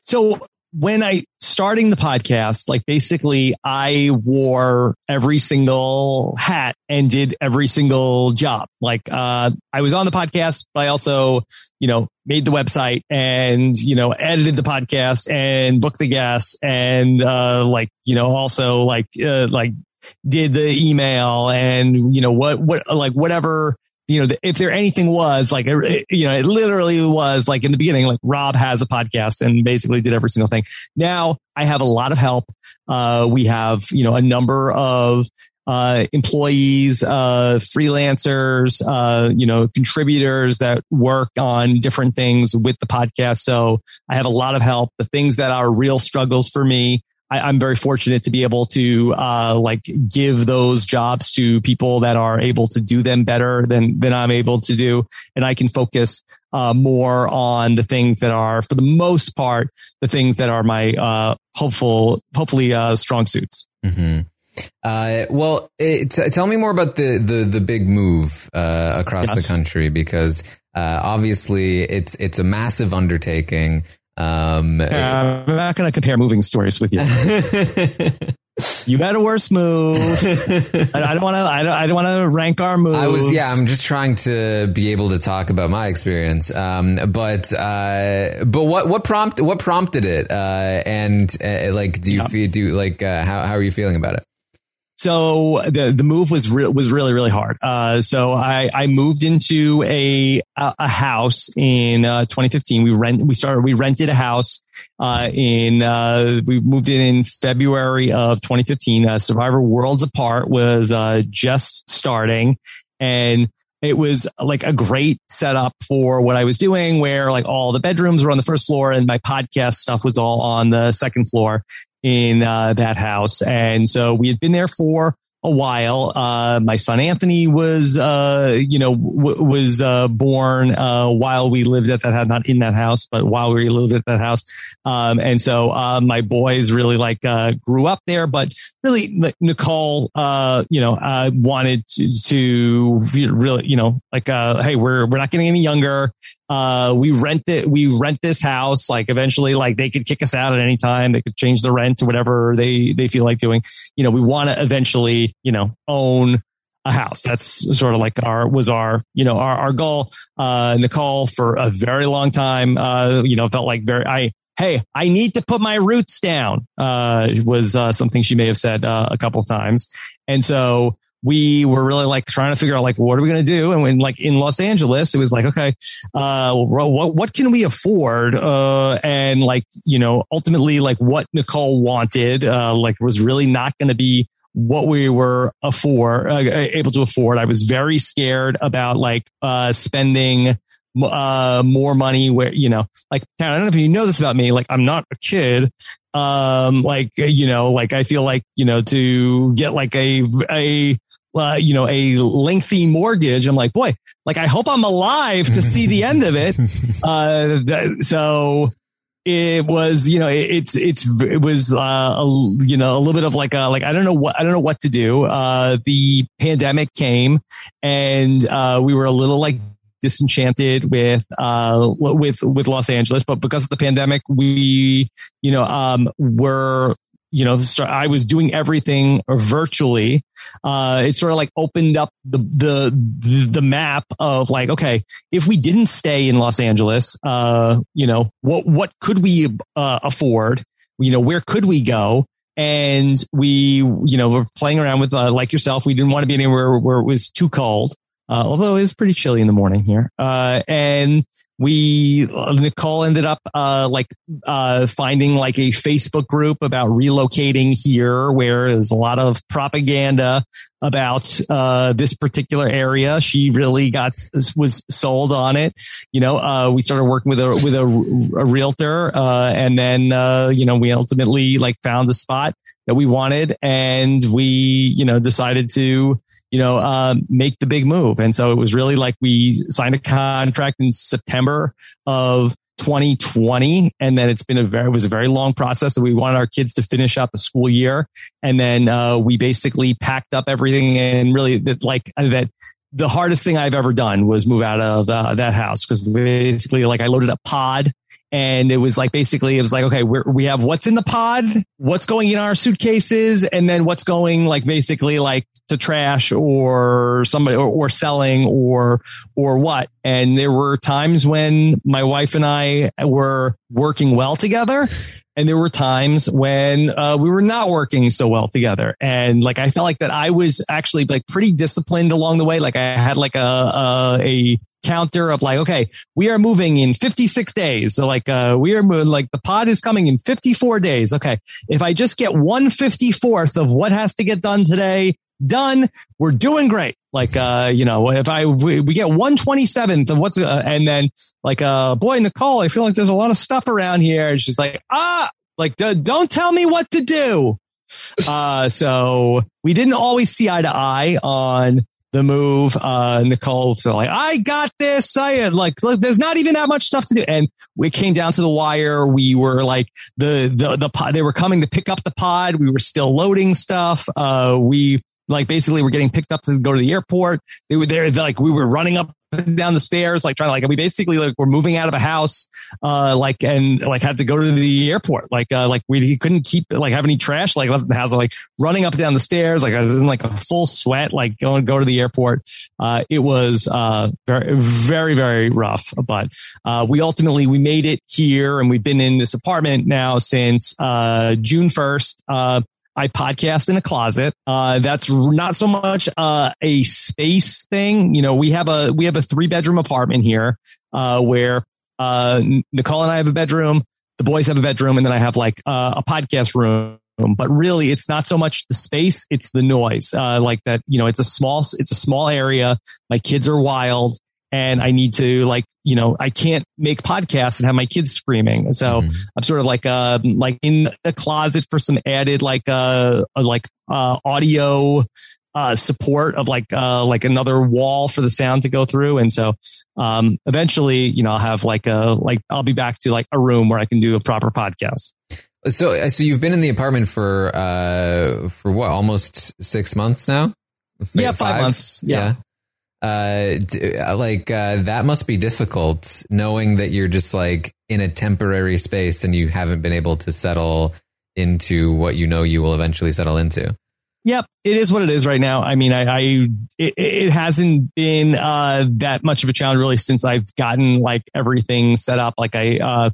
So when I starting the podcast, like basically I wore every single hat and did every single job. Like, uh, I was on the podcast, but I also, you know, made the website and, you know, edited the podcast and booked the guests and, uh, like, you know, also like, uh, like did the email and, you know, what, what, like whatever, you know, if there anything was like, you know, it literally was like in the beginning, like Rob has a podcast and basically did every single thing. Now I have a lot of help. Uh, we have, you know, a number of, uh, employees, uh, freelancers, uh, you know, contributors that work on different things with the podcast. So I have a lot of help. The things that are real struggles for me, I, am very fortunate to be able to uh, like give those jobs to people that are able to do them better than than I'm able to do, and I can focus uh, more on the things that are, for the most part, the things that are my uh, hopeful, hopefully uh, strong suits. Mm-hmm. Uh, well, it, tell me more about the the the big move uh, across yes. the country because uh, obviously it's it's a massive undertaking. Um, I'm not going to compare moving stories with you. you had a worse move. I, don't want to. I don't, I don't want to rank our moves. I was. Yeah, I'm just trying to be able to talk about my experience. Um, but uh, but what what prompt what prompted it? Uh, and uh, like, do you feel do like uh, how how are you feeling about it? So the the move was re- was really really hard. Uh, so I I moved into a a, house in uh, 2015. We rent we started we rented a house uh, in uh, we moved in in February of 2015. Uh, Survivor Worlds Apart was uh, just starting, and it was like a great setup for what I was doing where like all the bedrooms were on the first floor and my podcast stuff was all on the second floor in uh, that house. And so we had been there for a while. Uh, my son Anthony was, uh, you know, w- was uh, born uh, while we lived at that house, not in that house, but while we lived at that house. Um, and so uh, my boys really like uh, grew up there, but really Nicole, you know, wanted to, to, really, you know, like, hey, we're we're not getting any younger uh, we rent it, we rent this house. Like eventually, like they could kick us out at any time. They could change the rent to whatever they, they feel like doing. You know, we want to eventually, you know, own a house. That's sort of like our, was our, you know, our, our goal. Uh, Nicole for a very long time, uh, you know, felt like very, I, Hey, I need to put my roots down, uh, was, uh, something she may have said, uh, a couple of times. And so, we were really like trying to figure out like what are we going to do? And when like in los angeles it was like okay uh what what can we afford? Uh and like you know ultimately like what nicole wanted uh like was really not going to be what we were afford uh, able to afford. I was very scared about like uh spending uh, more money where, you know, like, I don't know if you know this about me. Like, I'm not a kid. Um, like, you know, like I feel like, you know, to get like a, a, uh, you know, a lengthy mortgage. I'm like, boy, like I hope I'm alive to see the end of it. Uh, th- so it was, you know, it, it's, it's, it was, uh, a, you know, a little bit of like, a, like, I don't know what, I don't know what to do. Uh, the pandemic came and, uh, we were a little like disenchanted with, uh, with, with Los Angeles, but because of the pandemic, we, you know, um, were you know, I was doing everything virtually. Uh, it sort of like opened up the, the, the map of like, okay, if we didn't stay in Los Angeles, uh, you know, what, what could we, uh, afford? You know, where could we go? And we, you know, we're playing around with, uh, like yourself. We didn't want to be anywhere where it was too cold. Uh, although it was pretty chilly in the morning here. Uh, and we Nicole ended up uh, like uh, finding like a Facebook group about relocating here, where there's a lot of propaganda about uh, this particular area. She really got was sold on it. You know, uh, we started working with a with a, a realtor, uh, and then uh, you know we ultimately like found the spot that we wanted, and we you know decided to you know, make the big move. And so it was really like we signed a contract in September of 2020. And then it's been a very, it was a very long process that we wanted our kids to finish out the school year. And then, uh, we basically packed up everything and really that like that the hardest thing I've ever done was move out of uh, that house because basically like I loaded a pod and it was like basically it was like okay we we have what's in the pod what's going in our suitcases and then what's going like basically like to trash or somebody or, or selling or or what. And there were times when my wife and I were working well together and there were times when uh, we were not working so well together. And like i felt like that i was actually like pretty disciplined along the way. Like i had like a, a, a counter of like, okay, we are moving in 56 days. So like, uh, we are moving, like the pod is coming in 54 days. Okay. If I just get 154th of what has to get done today, done, we're doing great. Like, uh, you know, if I, we, we get 127th of what's, uh, and then like, uh, boy, Nicole, I feel like there's a lot of stuff around here. And she's like, ah, like, don't tell me what to do. Uh, so we didn't always see eye to eye on the move. Uh, Nicole felt like, I got this. I had like, look, there's not even that much stuff to do. And we came down to the wire. We were like the, the, the pod, they were coming to pick up the pod. We were still loading stuff. Uh, we like basically were getting picked up to go to the airport. They were there. Like we were running up down the stairs, like trying to like we basically like we're moving out of a house, uh, like and like had to go to the airport, like uh, like we couldn't keep like have any trash like left in the house, like running up and down the stairs, like I was in like a full sweat, like going go to the airport. Uh, it was uh very very very rough, but uh, we ultimately we made it here, and we've been in this apartment now since uh June first. Uh, I podcast in a closet. Uh, that's not so much uh, a space thing. You know, we have a we have a three bedroom apartment here uh, where uh, Nicole and I have a bedroom, the boys have a bedroom, and then I have like uh, a podcast room. But really, it's not so much the space; it's the noise. Uh, like that, you know, it's a small it's a small area. My kids are wild and I need to like, you know, I can't make podcasts and have my kids screaming. So mm-hmm. I'm sort of like, uh, like in the closet for some added like, uh, like, uh, audio, uh, support of like, uh, like another wall for the sound to go through. And so, um, eventually, you know, I'll have like a, like, I'll be back to like a room where I can do a proper podcast. So, so you've been in the apartment for, uh, for what, almost six months now? Yeah, five, five months. yeah. yeah uh, uh, like uh, that must be difficult knowing that you're just like in a temporary space and you haven't been able to settle into what you know you will eventually settle into. Yep, it is what it is right now. I mean, I, I it, it, hasn't been uh, that much of a challenge really since I've gotten like everything set up. Like I, uh,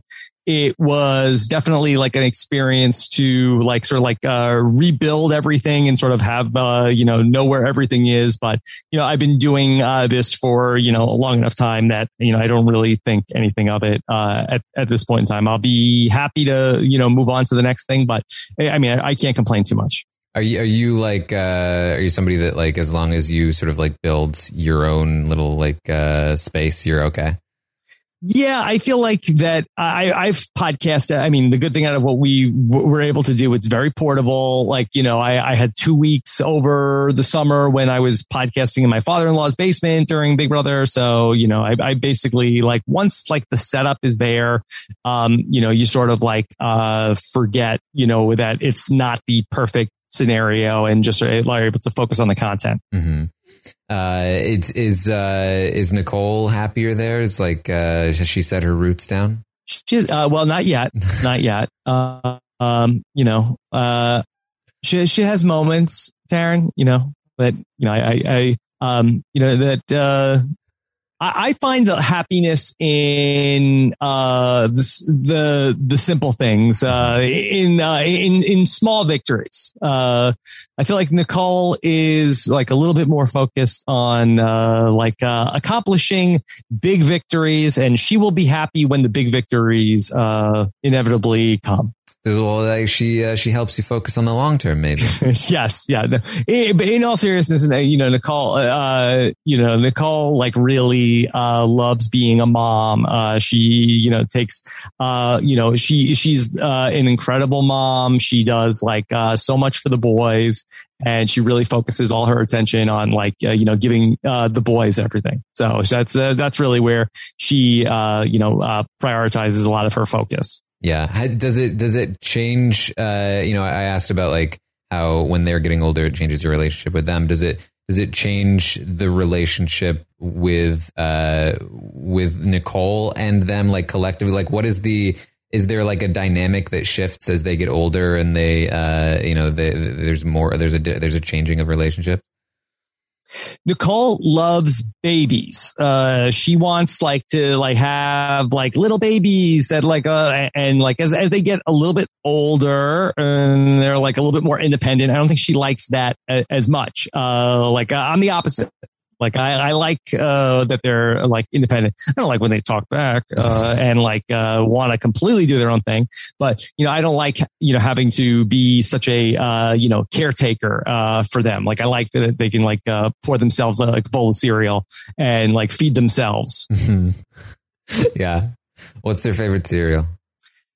it was definitely like an experience to like sort of like uh, rebuild everything and sort of have uh, you know know where everything is. But you know, I've been doing uh, this for you know a long enough time that you know I don't really think anything of it uh, at at this point in time. I'll be happy to you know move on to the next thing, but I mean I, I can't complain too much. Are you are you like uh, are you somebody that like as long as you sort of like build your own little like uh, space, you're okay? Yeah, I feel like that I, I've podcasted. I mean, the good thing out of what we were able to do, it's very portable. Like, you know, I, I had two weeks over the summer when I was podcasting in my father-in-law's basement during Big Brother. So, you know, I, I basically like once like the setup is there, um, you know, you sort of like, uh, forget, you know, that it's not the perfect scenario and just are able to focus on the content. Mm-hmm. Uh, it's is uh, is Nicole happier there? Is like uh, has she set her roots down? She's uh, well, not yet, not yet. Uh, um, you know, uh, she she has moments, Taran. You know, but you know, I, I, I um, you know that uh, I, find the happiness in uh, the, the the simple things, uh, in uh, in in small victories. Uh, I feel like Nicole is like a little bit more focused on uh, like uh, accomplishing big victories, and she will be happy when the big victories uh, inevitably come. Well, she uh, she helps you focus on the long term, maybe. yes, yeah. No, in, but in all seriousness, uh, you know, Nicole, uh, you know, Nicole like really uh, loves being a mom. Uh, she, you know, takes, uh, you know, she she's uh, an incredible mom. She does like uh, so much for the boys, and she really focuses all her attention on like uh, you know giving uh, the boys everything. So that's uh, that's really where she, uh, you know, uh, prioritizes a lot of her focus. Yeah. Does it does it change? Uh, you know, I asked about like how when they're getting older, it changes your relationship with them. Does it does it change the relationship with uh with Nicole and them like collectively? Like, what is the is there like a dynamic that shifts as they get older and they uh you know they, there's more there's a there's a changing of relationship? Nicole loves babies. Uh, she wants like to like have like little babies that like, uh, and like as, as they get a little bit older and they're like a little bit more independent, I don't think she likes that a- as much. Uh, like uh, I'm the opposite. Like I, I like uh, that they're like independent. I don't like when they talk back uh, and like uh, want to completely do their own thing. But you know, I don't like you know having to be such a uh, you know caretaker uh, for them. Like I like that they can like uh, pour themselves uh, like a bowl of cereal and like feed themselves. yeah. What's their favorite cereal?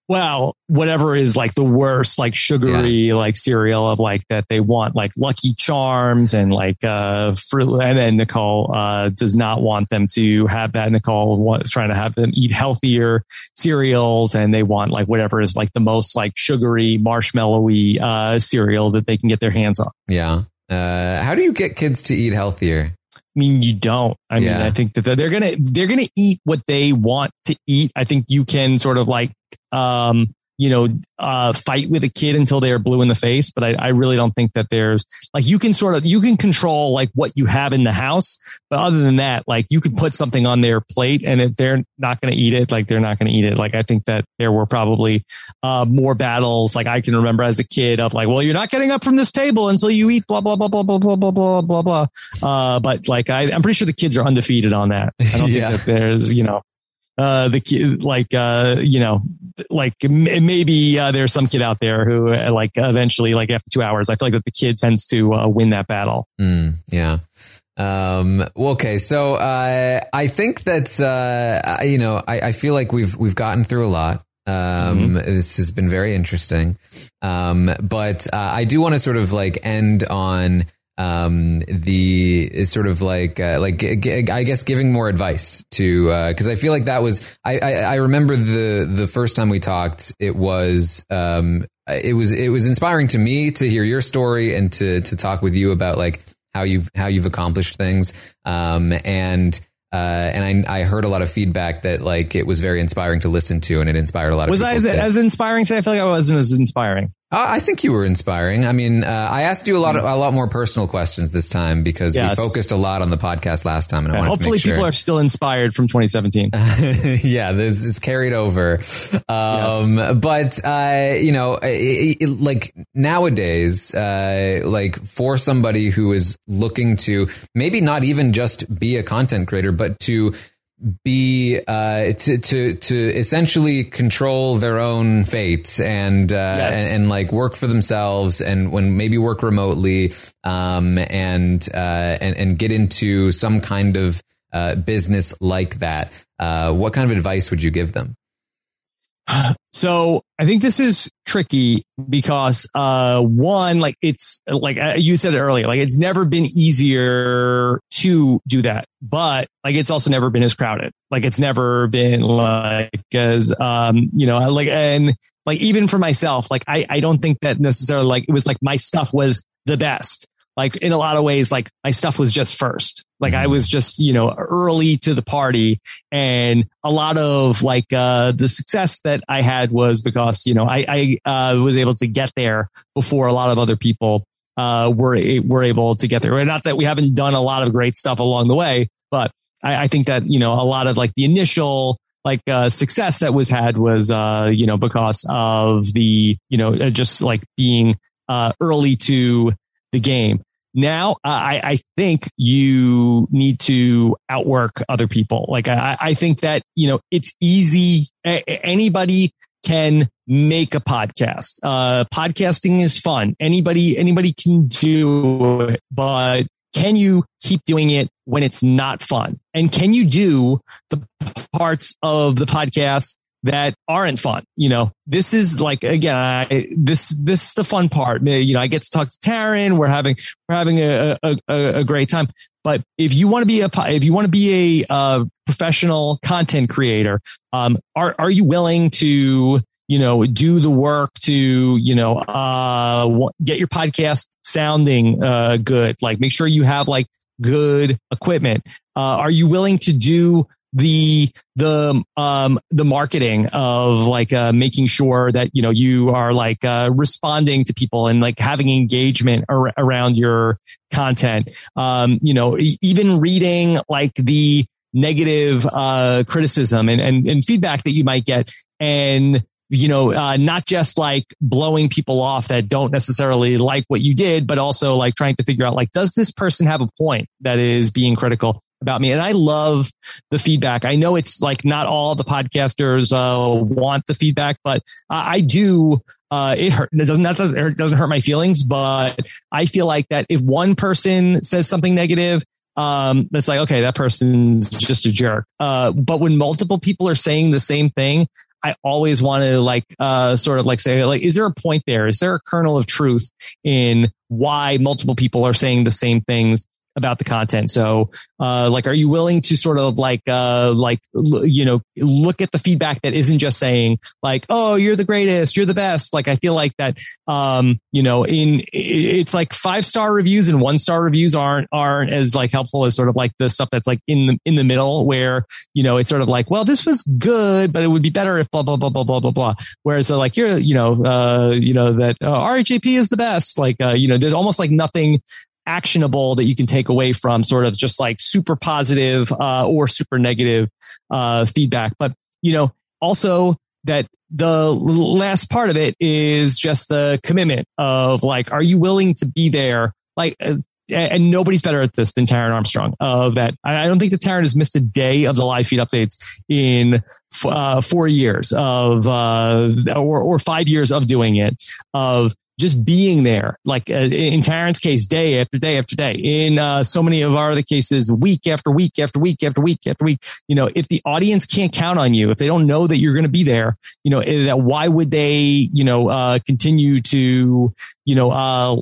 Well, whatever is like the worst, like sugary, like cereal of like that they want, like Lucky Charms and like uh fruit. And then Nicole uh does not want them to have that. Nicole wants trying to have them eat healthier cereals, and they want like whatever is like the most like sugary, marshmallowy uh cereal that they can get their hands on. Yeah. Uh, how do you get kids to eat healthier? I mean, you don't. I mean, I think that they're gonna they're gonna eat what they want to eat. I think you can sort of like um you know uh fight with a kid until they are blue in the face, but I, I really don't think that there's like you can sort of you can control like what you have in the house, but other than that, like you can put something on their plate, and if they're not going to eat it, like they're not going to eat it. Like I think that there were probably uh more battles. Like I can remember as a kid of like, well, you're not getting up from this table until you eat blah blah blah blah blah blah blah blah blah blah. Uh, but like I, I'm pretty sure the kids are undefeated on that. I don't Yeah. think that there's you know uh the kid like uh you know like m- maybe uh, there's some kid out there who uh, like eventually like after two hours i feel like that the kid tends to uh, win that battle Mm, yeah. Um, well, okay. So, uh, I think that uh, I- you know, I, I feel like we've, we've gotten through a lot. Um, this has been very interesting. Um, but, uh, I do want to sort of like end on, um, the sort of like, uh, like, I guess giving more advice to, uh, cause I feel like that was, I, I, I remember the, the first time we talked, it was, um, it was, it was inspiring to me to hear your story and to, to talk with you about like, how you've how you've accomplished things. Um, and uh, and I, I heard a lot of feedback that like it was very inspiring to listen to, and it inspired a lot of. was i as, as inspiring today i feel like i wasn't as inspiring Uh, I think you were inspiring. I mean, uh, I asked you a lot of, a lot more personal questions this time because Yes. we focused a lot on the podcast last time, and I wanted hopefully to make people sure. are still inspired from 2017 yeah, this is carried over. Um, but, uh, you know, it, it- like nowadays, uh, like for somebody who is looking to maybe not even just be a content creator, but to be, uh, to, to, to essentially control their own fate and, uh, Yes. and, and like work for themselves and when maybe work remotely, um, and, uh, and, and get into some kind of, uh, business like that, uh, what kind of advice would you give them? So I think this is tricky because, uh, one, like it's like uh, you said it earlier, like it's never been easier to do that, but like it's also never been as crowded. Like it's never been like as, um, you know, like, and like even for myself, like I, I don't think that necessarily like it was like my stuff was the best like in a lot of ways, like my stuff was just first. Like I was just, you know, early to the party and a lot of like, uh, the success that I had was because, you know, I, I, uh, was able to get there before a lot of other people, uh, were, were able to get there. And not that we haven't done a lot of great stuff along the way, but I, I think that, you know, a lot of like the initial, like uh, success that was had was uh, you know because of the you know uh, just like being uh, early to the game now I, I think you need to outwork other people. Like I, I think that, you know, it's easy. Anybody can make a podcast. Uh, podcasting is fun. Anybody, anybody can do it, but can you keep doing it when it's not fun? And can you do the parts of the podcast that aren't fun. You know, this is like again, I, this this is the fun part. You know, I get to talk to Taran. We're having we're having a a, a great time. But if you want to be a if you want to be a professional content creator, um, are are you willing to you know do the work to you know uh, get your podcast sounding uh, good? Like make sure you have like good equipment. Uh, are you willing to do the the um the marketing of like uh making sure that you know you are like uh responding to people and like having engagement ar- around your content um you know even reading like the negative uh criticism and and, and feedback that you might get and you know, uh, not just like blowing people off that don't necessarily like what you did, but also like trying to figure out like, does this person have a point that is being critical? About me. And I love the feedback. I know it's like not all the podcasters uh, want the feedback, but I do. Uh, it hurt. It doesn't, it doesn't hurt my feelings, but I feel like that if one person says something negative, um, that's like, okay, that person's just a jerk. Uh, but when multiple people are saying the same thing, I always want to like, uh, sort of like say, like, is there a point there? Is there a kernel of truth in why multiple people are saying the same things? About the content. So, uh, like, are you willing to sort of like, uh, like, you know, look at the feedback that isn't just saying like, oh, you're the greatest, you're the best. Like, I feel like that, um, you know, in, it's like five star reviews and one star reviews aren't, aren't as like helpful as sort of like the stuff that's like in the, in the middle where, you know, it's sort of like, well, this was good, but it would be better if blah, blah, blah, blah, blah, blah, blah. Whereas uh, like, you're, you know, uh, you know, that uh, RHAP is the best. Like, uh, you know, there's almost like nothing actionable that you can take away from sort of just like super positive uh, or super negative uh, feedback. But you know, also that the last part of it is just the commitment of like, are you willing to be there? Like, uh, and nobody's better at this than Taran Armstrong. Of that, I don't think that Taran has missed a day of the live feed updates in uh, four years of, uh, or, or five years of doing it. Of just being there, like uh, in Taran's case, day after day after day. In uh, so many of our other cases, week after week after week after week after week. You know, if the audience can't count on you, if they don't know that you're going to be there, you know, eh, that why would they, you know, uh, continue to, you know, uh,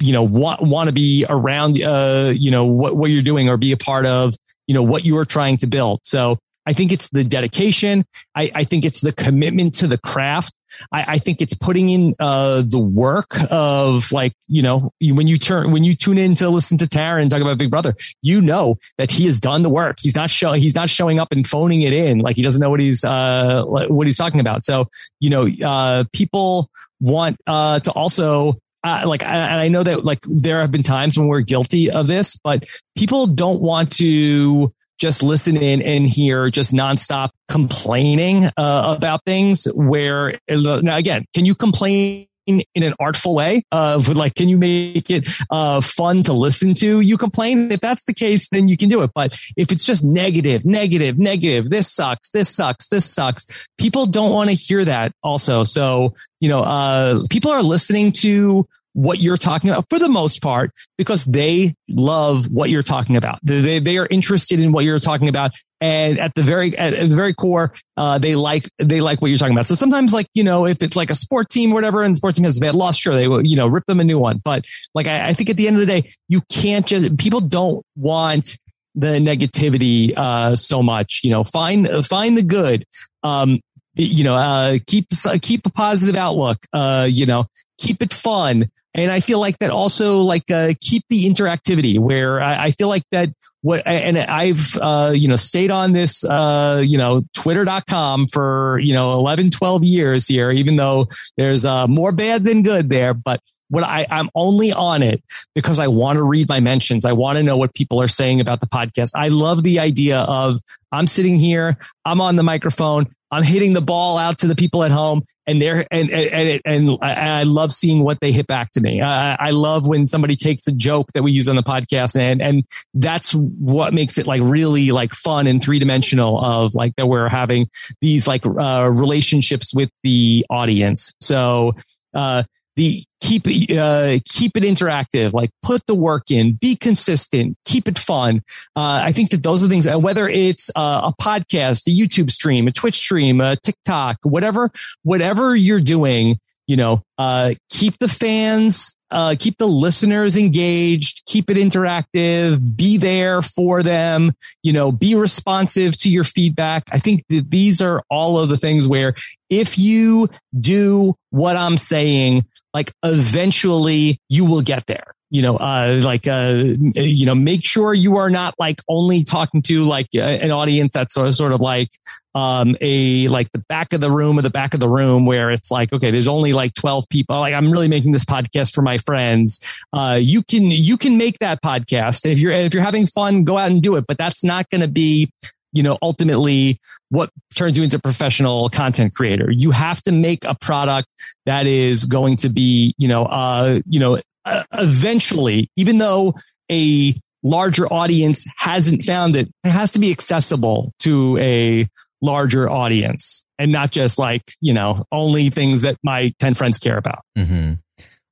you know, want want to be around, uh, you know, what what you're doing or be a part of, you know, what you are trying to build. So I think it's the dedication. I, I think it's the commitment to the craft. I, I think it's putting in uh, the work of like you know when you turn when you tune in to listen to Taran talk about Big Brother, you know that he has done the work. He's not showing. He's not showing up and phoning it in like he doesn't know what he's uh, what he's talking about. So you know, uh, people want uh, to also uh, like I, I, know that like there have been times when we're guilty of this, but people don't want to just listen in and hear just nonstop complaining uh, about things where now again can you complain in an artful way of like can you make it uh, fun to listen to? You complain. If that's the case then you can do it. But if it's just negative negative negative this sucks this sucks this sucks people don't want to hear that also. So you know uh, people are listening to what you're talking about for the most part because they love what you're talking about. They, they are interested in what you're talking about. And at the very, at, the very core, uh, they like, they like what you're talking about. So sometimes like, you know, if it's like a sport team whatever and the sport team has a bad loss, sure, they will, you know, rip them a new one. But like, I, I think at the end of the day, you can't just, people don't want, the negativity uh, so much. You know, find find the good. Um, you know, uh, keep keep a positive outlook. Uh, you know, keep it fun. And I feel like that also like uh, keep the interactivity where I, I, feel like that what and I've uh, you know stayed on this uh, you know twitter.com for you know 11 12 years here even though there's uh, more bad than good there but what I, I'm only on it because I want to read my mentions. I want to know what people are saying about the podcast. I love the idea of I'm sitting here, I'm on the microphone, I'm hitting the ball out to the people at home, and they're and and and, and I love seeing what they hit back to me. I, I love when somebody takes a joke that we use on the podcast, and and that's what makes it like really like fun and three dimensional. Of like that we're having these like uh, relationships with the audience. So. Uh, the keep uh, keep it interactive like put the work in be consistent keep it fun. Uh, i think that those are things whether it's uh, a podcast a youtube stream a twitch stream a tiktok whatever whatever you're doing you know uh, keep the fans uh, keep the listeners engaged, keep it interactive, be there for them, you know, be responsive to your feedback. I think that these are all of the things where if you do what I'm saying, like eventually you will get there you know, uh, like, uh, you know, make sure you are not like only talking to like an audience that's sort of, sort of like, um, a, like the back of the room or the back of the room where it's like, okay, there's only like 12 people. Like, I'm really making this podcast for my friends. Uh, you can, you can make that podcast. If you're, if you're having fun, go out and do it, but that's not going to be, you know, ultimately what turns you into a professional content creator. You have to make a product that is going to be, you know, uh, you know, uh, eventually, even though a larger audience hasn't found it, it has to be accessible to a larger audience and not just like, you know, only things that my 10 friends care about. Mm-hmm.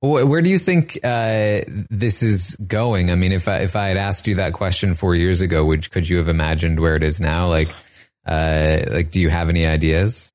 Where do you think uh, this is going? I mean, if I, if I had asked you that question four years ago, would could you have imagined where it is now? Like, uh, like, do you have any ideas?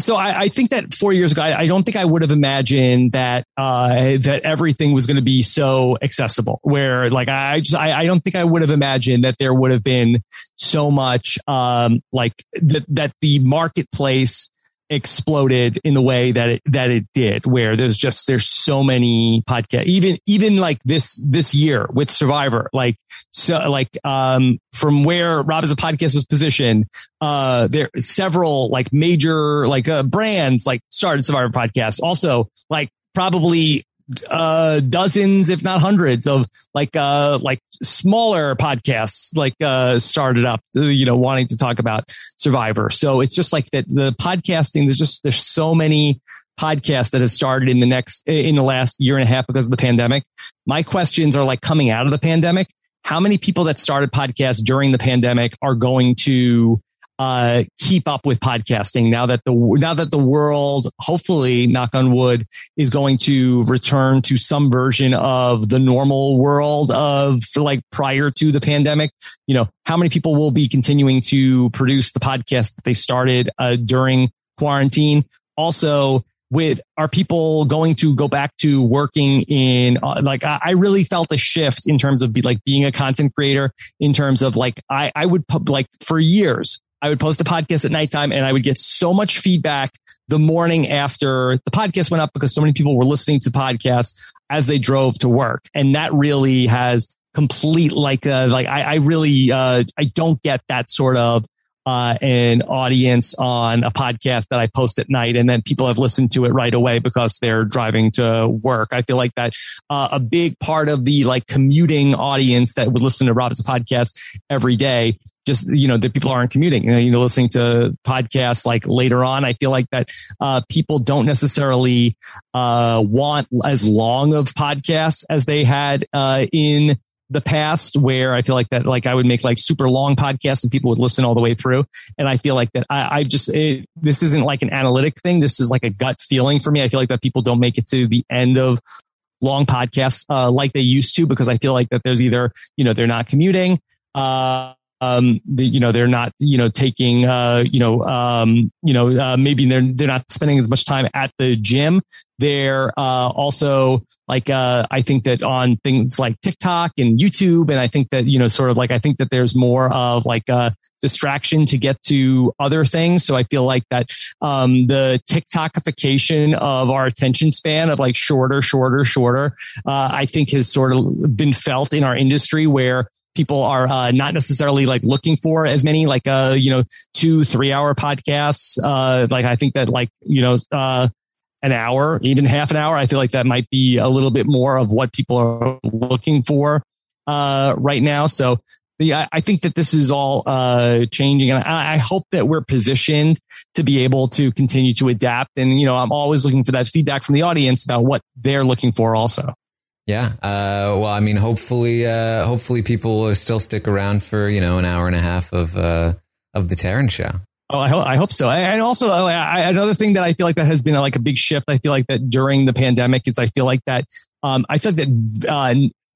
So I, I, think that four years ago, I, I, don't think I would have imagined that uh, that everything was going to be so accessible. Where like I just I, I, don't think I would have imagined that there would have been so much um, like that that the marketplace exploded in the way that it that it did where there's just there's so many podcasts even even like this this year with survivor like so like um from where Rob Has a Podcast was positioned uh there several like major like uh brands like started survivor podcasts. Also like probably uh, dozens, if not hundreds of like, uh, like smaller podcasts, like, uh, started up, you know, wanting to talk about survivor. So it's just like that the podcasting, there's just, there's so many podcasts that have started in the next, in the last year and a half because of the pandemic. My questions are like coming out of the pandemic. How many people that started podcasts during the pandemic are going to uh, keep up with podcasting now that the now that the world, hopefully, knock on wood, is going to return to some version of the normal world of like prior to the pandemic. You know, how many people will be continuing to produce the podcast that they started uh, during quarantine? Also, with are people going to go back to working in uh, like I, really felt a shift in terms of be, like being a content creator in terms of like I I would pub, like for years I would post a podcast at nighttime and I would get so much feedback the morning after the podcast went up because so many people were listening to podcasts as they drove to work. And that really has complete like, uh, like I, I really, uh, I don't get that sort of, uh, an audience on a podcast that I post at night and then people have listened to it right away because they're driving to work. I feel like that, uh, a big part of the like commuting audience that would listen to Rob's podcast every day just you know that people aren't commuting you know, you listening to podcasts like later on i feel like that uh, people don't necessarily uh, want as long of podcasts as they had uh, in the past where I feel like that, like I would make like super long podcasts and people would listen all the way through. And I feel like that I, I just, it, this isn't like an analytic thing. This is like a gut feeling for me. I feel like that people don't make it to the end of long podcasts uh, like they used to because I feel like that there's either you know they're not commuting. Uh, um, the, you know, they're not, you know, taking, uh, you know, um, you know, uh, maybe they're, they're not spending as much time at the gym. They're, uh, also like, uh, I think that on things like TikTok and YouTube. And I think that, you know, sort of like, I think that there's more of like a distraction to get to other things. So I feel like that, um, the TikTokification of our attention span of like shorter, shorter, shorter, uh, I think has sort of been felt in our industry where, people are uh, not necessarily like looking for as many like uh you know two three hour podcasts uh like i think that like you know uh an hour even half an hour i feel like that might be a little bit more of what people are looking for uh right now so yeah, I think that this is all uh, changing, and I, I hope that we're positioned to be able to continue to adapt. And you know, I'm always looking for that feedback from the audience about what they're looking for, also. Yeah. Uh, well, I mean, hopefully, uh, hopefully people will still stick around for, you know, an hour and a half of, uh, of the Taran show. Oh, I hope, I hope so. And also, uh, I, another thing that I feel like that has been like a big shift. I feel like that during the pandemic is I feel like that, um, I feel like that, uh,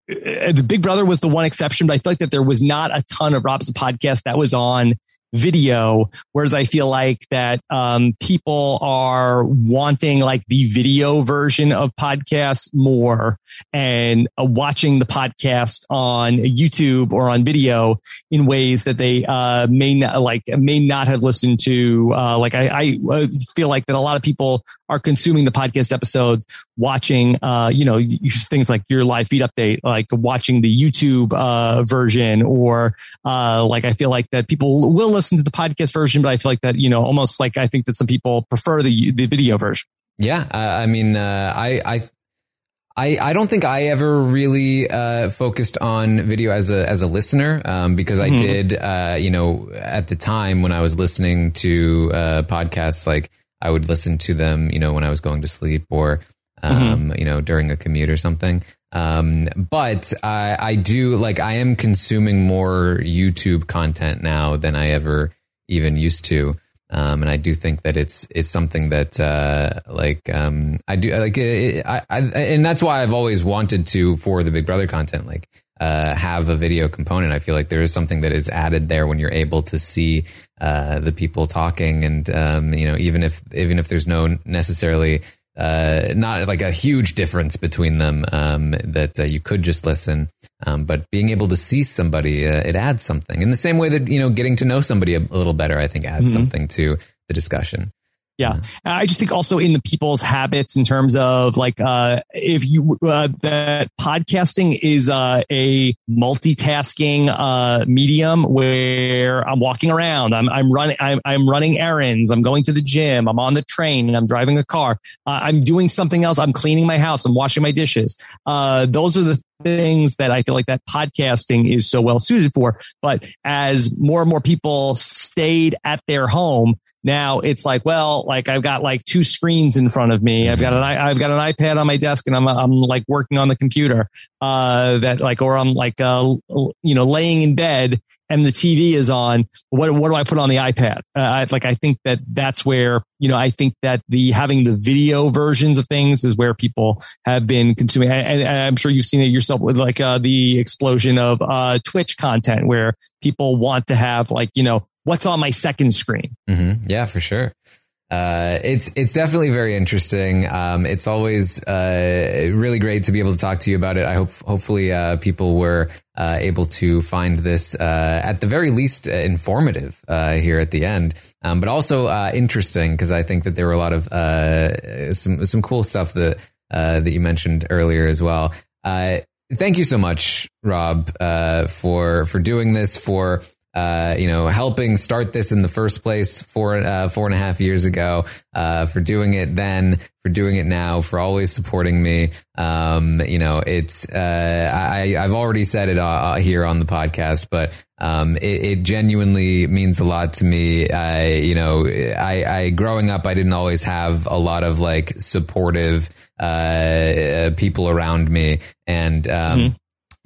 the Big Brother was the one exception, but I feel like that there was not a ton of Rob's podcast that was on video. Whereas I feel like that um, people are wanting like the video version of podcasts more and uh, watching the podcast on YouTube or on video in ways that they uh, may not like may not have listened to. Uh, like I, I uh, feel like that a lot of people are consuming the podcast episodes watching, uh, you know, things like your live feed update, like watching the YouTube uh, version, or uh, like I feel like that people will listen to the podcast version, but I feel like that you know, almost like I think that some people prefer the the video version. Yeah, I mean, uh, I I. I, I don't think I ever really uh, focused on video as a as a listener um, because I mm-hmm. did uh, you know at the time when I was listening to uh, podcasts like I would listen to them you know when I was going to sleep or Mm-hmm. um, mm-hmm. you know, during a commute or something. Um, but I, I do like, I am consuming more YouTube content now than I ever even used to. Um, and I do think that it's it's something that uh, like um, I do like it, I, I, and that's why I've always wanted to for the Big Brother content like uh, have a video component. I feel like there is something that is added there when you're able to see uh, the people talking, and um, you know even if even if there's no necessarily uh, not like a huge difference between them um, that uh, you could just listen. Um, but being able to see somebody, uh, it adds something. In the same way that you know, getting to know somebody a, little better, I think adds mm-hmm. something to the discussion. Yeah. I just think also in the people's habits in terms of like, uh, if you, uh, that podcasting is, uh, a multitasking, uh, medium where I'm walking around, I'm, I'm running, I'm, I'm running errands, I'm going to the gym, I'm on the train and I'm driving a car, uh, I'm doing something else, I'm cleaning my house, I'm washing my dishes. Uh, those are the things that I feel like that podcasting is so well suited for. But as more and more people stayed at their home, now it's like, well, like I've got like two screens in front of me. I've got an I've got an iPad on my desk, and I'm I'm like working on the computer. Uh, that like, or I'm like, uh, you know, laying in bed and the TV is on. What what do I put on the iPad? Uh, I, like I think that that's where you know I think that the having the video versions of things is where people have been consuming. And, and I'm sure you've seen it yourself with like uh, the explosion of uh, Twitch content, where people want to have like you know what's on my second screen. Mm-hmm. Yeah, for sure. Uh, it's it's definitely very interesting. Um, it's always uh, really great to be able to talk to you about it. I hope hopefully uh, people were uh, able to find this uh, at the very least uh, informative here at the end, um, but also interesting because I think that there were a lot of some some cool stuff that that you mentioned earlier as well. thank you so much, Rob, for for doing this for uh, you know, helping start this in the first place four, uh, four and a half years ago, uh, for doing it then, for doing it now, for always supporting me. Um, you know, it's, uh, I, I've already said it uh, here on the podcast, but, um, it, it, genuinely means a lot to me. I, you know, I, I, growing up, I didn't always have a lot of like supportive, people around me. And, um, mm-hmm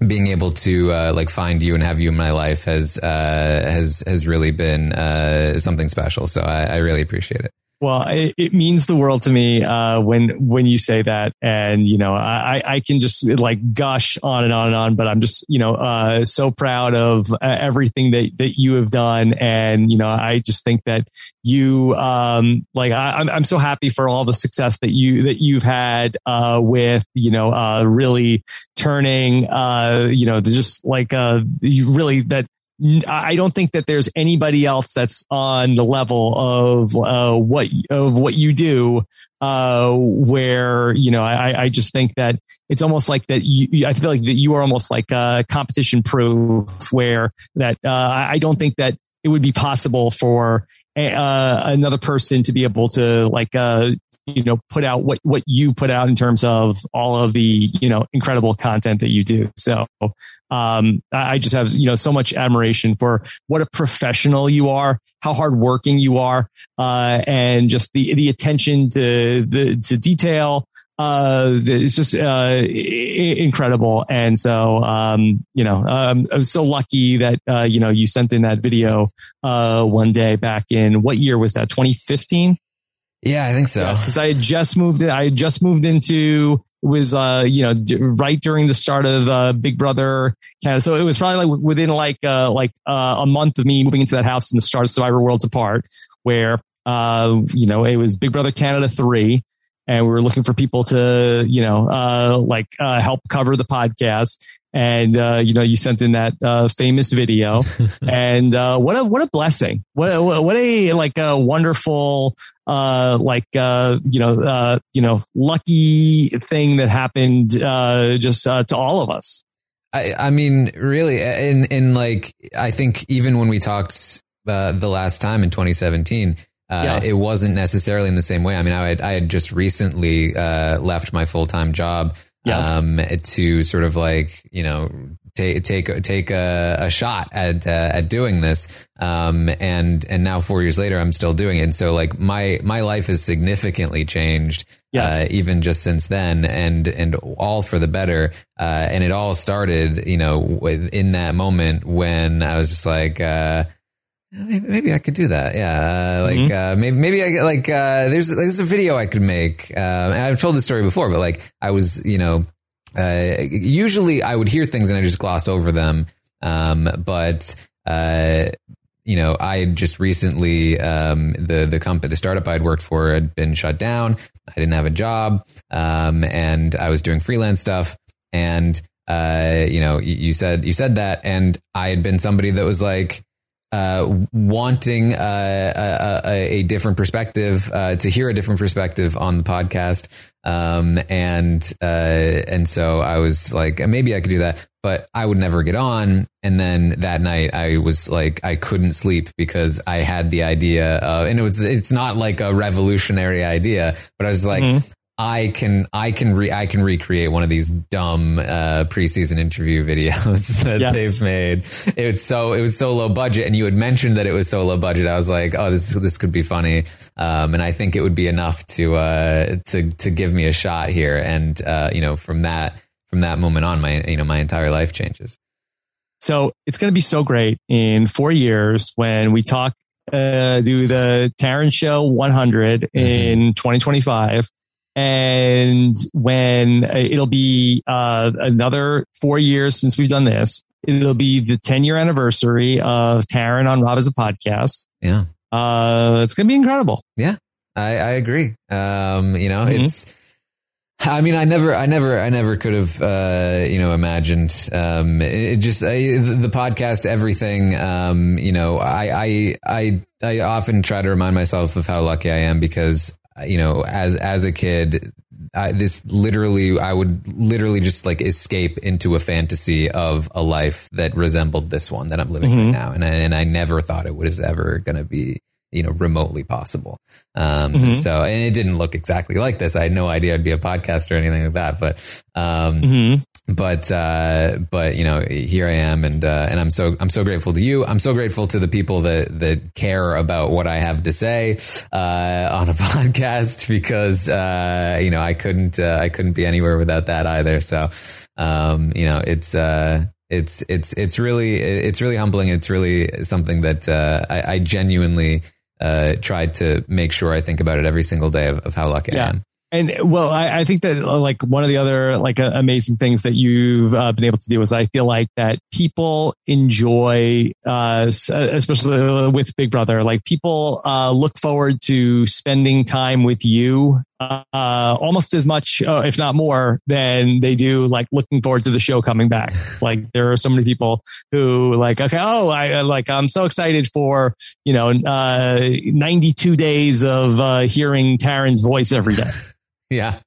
being able to uh, like find you and have you in my life has uh, has has really been uh, something special. So I, I, really appreciate it. Well, it, it, means the world to me uh, when when you say that, and you know, I, I can just like gush on and on and on. But I'm just you know uh, so proud of uh, everything that that you have done, and you know, I just think that you um, like I, am I'm, I'm so happy for all the success that you that you've had uh, with you know uh, really turning uh, you know just like you really that I don't think that there's anybody else that's on the level of uh, what of what you do. Uh, where you know, I, I just think that it's almost like that. You, I feel like that you are almost like a competition proof. Where that uh, I don't think that it would be possible for a, uh, another person to be able to like uh, you know put out what what you put out in terms of all of the you know incredible content that you do so um i just have you know so much admiration for what a professional you are how hardworking you are uh and just the the attention to the to detail uh, it's just uh, incredible. And so, um, you know, um, I was so lucky that uh, you know you sent in that video uh, one day back in what year was that? 2015. Yeah, I think so. Because yeah, I had just moved. I had just moved into it was uh you know d- right during the start of uh, Big Brother Canada. So it was probably like within like uh like uh, a month of me moving into that house and the start of Survivor Worlds Apart, where uh you know it was Big Brother Canada three, and we were looking for people to you know uh like uh, help cover the podcast and uh, you know you sent in that uh, famous video and uh, what a what a blessing what a, what a like a wonderful uh, like uh, you know uh, you know lucky thing that happened just to all of us I, I mean really in in like I think even when we talked the last time in 2017 uh, yeah. It wasn't necessarily in the same way. I mean, I had, I had just recently uh, left my full time job yes. um, to sort of like you know take take take a, a shot at uh, at doing this. Um, and and now four years later, I'm still doing it. And so like my my life has significantly changed. Yes. Uh, even just since then, and and all for the better. Uh, and it all started, you know, in that moment when I was just like, uh, Maybe, I could do that. Yeah, uh, like mm-hmm. uh, maybe maybe I like uh, there's there's a video I could make. Um, and I've told this story before, but like I was, you know, uh, usually I would hear things and I just gloss over them. Um, but uh, you know, I just recently um, the the company the startup I'd worked for had been shut down. I didn't have a job, um, and I was doing freelance stuff. And uh, you know, you, you said you said that, and I had been somebody that was like uh, wanting uh, a, a, a, different perspective, uh, to hear a different perspective on the podcast. Um, and, uh, and so I was like, maybe I could do that, but I would never get on. And then that night I was like, I couldn't sleep because I had the idea of, and it was, it's not like a revolutionary idea, but I was like, mm-hmm. I can I can re, I can recreate one of these dumb uh, preseason interview videos that yes. they've made. It's so it was so low budget, and you had mentioned that it was so low budget. I was like, oh, this this could be funny, um, and I think it would be enough to uh, to to give me a shot here. And uh, you know, from that from that moment on, my you know my entire life changes. So it's going to be so great in four years when we talk uh, do the Taran Show 100 mm-hmm. in 2025 and when uh, it'll be uh, another four years since we've done this, it'll be the 10 year anniversary of Taran on Rob Has a Podcast. Yeah. Uh, it's going to be incredible. Yeah, I, I agree. Um, you know, mm-hmm. it's, I mean, I never, I never, I never could have, uh, you know, imagined, um, it, it just, I, the podcast, everything, um, you know, I, I, I, I often try to remind myself of how lucky I am because you know, as as a kid, I, this literally, I would literally just like escape into a fantasy of a life that resembled this one that I'm living mm-hmm. right now, and I, and I never thought it was ever going to be you know remotely possible. Um, mm-hmm. So, and it didn't look exactly like this. I had no idea I'd be a podcaster or anything like that, but um, mm-hmm but uh, but you know here I am and uh, and I'm so I'm so grateful to you I'm so grateful to the people that that care about what I have to say uh, on a podcast because uh, you know I couldn't uh, I couldn't be anywhere without that either so um, you know it's uh, it's it's it's really it's really humbling it's really something that I, I, genuinely uh, tried to make sure I think about it every single day of, of how lucky I am. And well, I, I think that uh, like one of the other like uh, amazing things that you've uh, been able to do is I feel like that people enjoy, uh, especially with Big Brother, like people uh, look forward to spending time with you uh, almost as much, uh, if not more, than they do like looking forward to the show coming back. like there are so many people who like, okay, oh, I uh, like I'm so excited for you know uh, 92 days of uh, hearing Taran's voice every day. Yeah.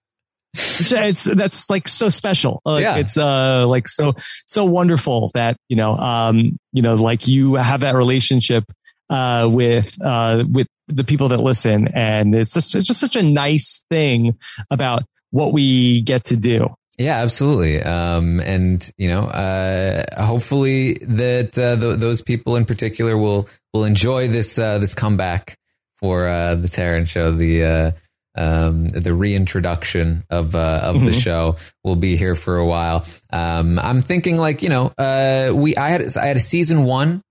It's, that's like so special. Like, Yeah. It's uh like so so wonderful that you know um you know like you have that relationship uh with uh with the people that listen, and it's just it's just such a nice thing about what we get to do. Yeah, absolutely. Um, and you know, uh, hopefully that uh, th- those people in particular will will enjoy this uh, this comeback for uh, the Taran show. The uh, um, the reintroduction of uh, of the Mhm. show will be here for a while. Um, I'm thinking like you know, uh, we I had I had a season one.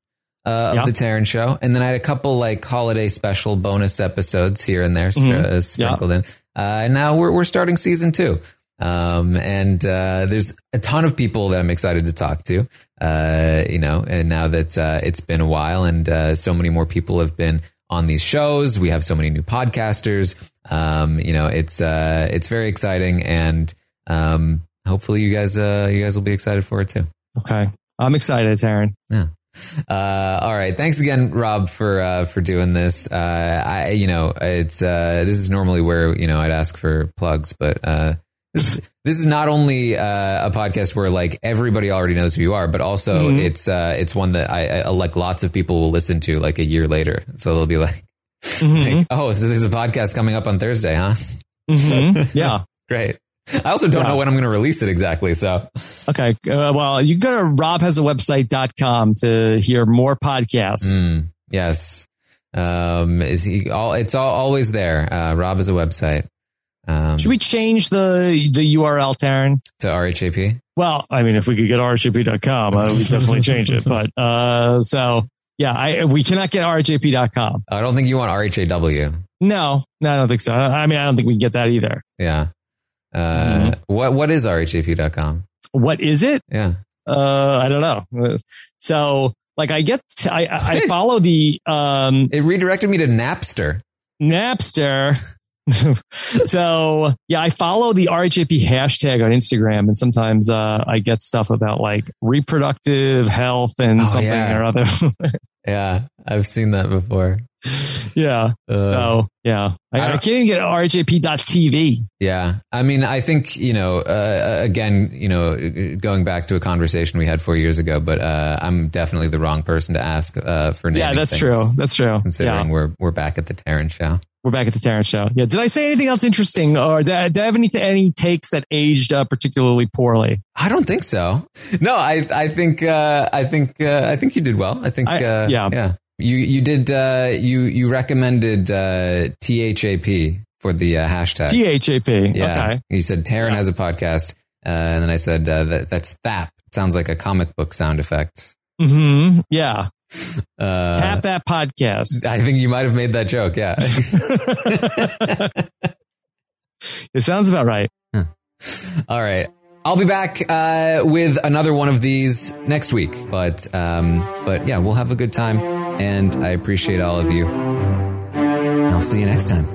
Uh, of Yeah. the Taran show, and then I had a couple like holiday special bonus episodes here and there Mhm. uh, sprinkled in. Uh, and now we're we're starting season two. Um, and uh, there's a ton of people that I'm excited to talk to. Uh, you know, and now that uh, it's been a while, and uh, so many more people have been on these shows, we have so many new podcasters. Um, you know, it's uh, it's very exciting, and um, hopefully you guys uh, you guys will be excited for it too. Okay, I'm excited, Taran. Yeah. Uh, all right. Thanks again, Rob, for uh, for doing this. Uh, I, you know, it's uh, this is normally where you know I'd ask for plugs, but uh, this this is not only uh, a podcast where like everybody already knows who you are, but also Mhm. it's uh, it's one that I, I like lots of people will listen to like a year later. So they'll be like, Mhm. like, "Oh, so there's a podcast coming up on Thursday, huh?" Mhm. Yeah. Great. I also don't Yeah. know when I'm going to release it exactly. So Okay. Uh, well, you can go to robhasawebsite.com to hear more podcasts. Mm, yes. Um, is he all? It's all always there. Uh, Rob is a website. Um, Should we change the the URL, Taran? to RHAP? Well, I mean, if we could get rhp.com, uh, we'd definitely change it. But uh, so yeah, I we cannot get rhp.com. I don't think you want RHAW. No, no, I don't think so. I mean, I don't think we can get that either. Yeah. Uh, Mm-hmm. What what is RHAP.com? What is it? Yeah. Uh, I don't know. So like, I get I I follow the um It redirected me to Napster. Napster. so yeah, I follow the RHAP hashtag on Instagram, and sometimes uh, I get stuff about like reproductive health and Oh, something yeah. or other. Yeah, I've seen that before. yeah. Uh, yeah, I, I can't even get RJP.TV. Yeah. I mean, I think, you know, uh, again, you know, going back to a conversation we had four years ago, but uh, I'm definitely the wrong person to ask uh, for naming Yeah, that's things, true. That's true. Considering Yeah. we're we're back at the Taran show. We're back at the Terrence show. Yeah. Did I say anything else interesting, or did I, did I have any any takes that aged uh, particularly poorly? I don't think so. No, I I think uh, I think uh, I think you did well. I think I- uh, yeah. yeah. You you did uh, you you recommended uh, THAP for the uh, hashtag. THAP. yeah. Okay. You said Taran Yeah. has a podcast, uh, and then I said uh, that that's THAP. It sounds like a comic book sound effect. hmm Yeah. Uh, Tap that podcast. I think you might have made that joke. Yeah. it sounds about right. All right. I'll be back uh, with another one of these next week, but um, but yeah, we'll have a good time, and I appreciate all of you. And I'll see you next time.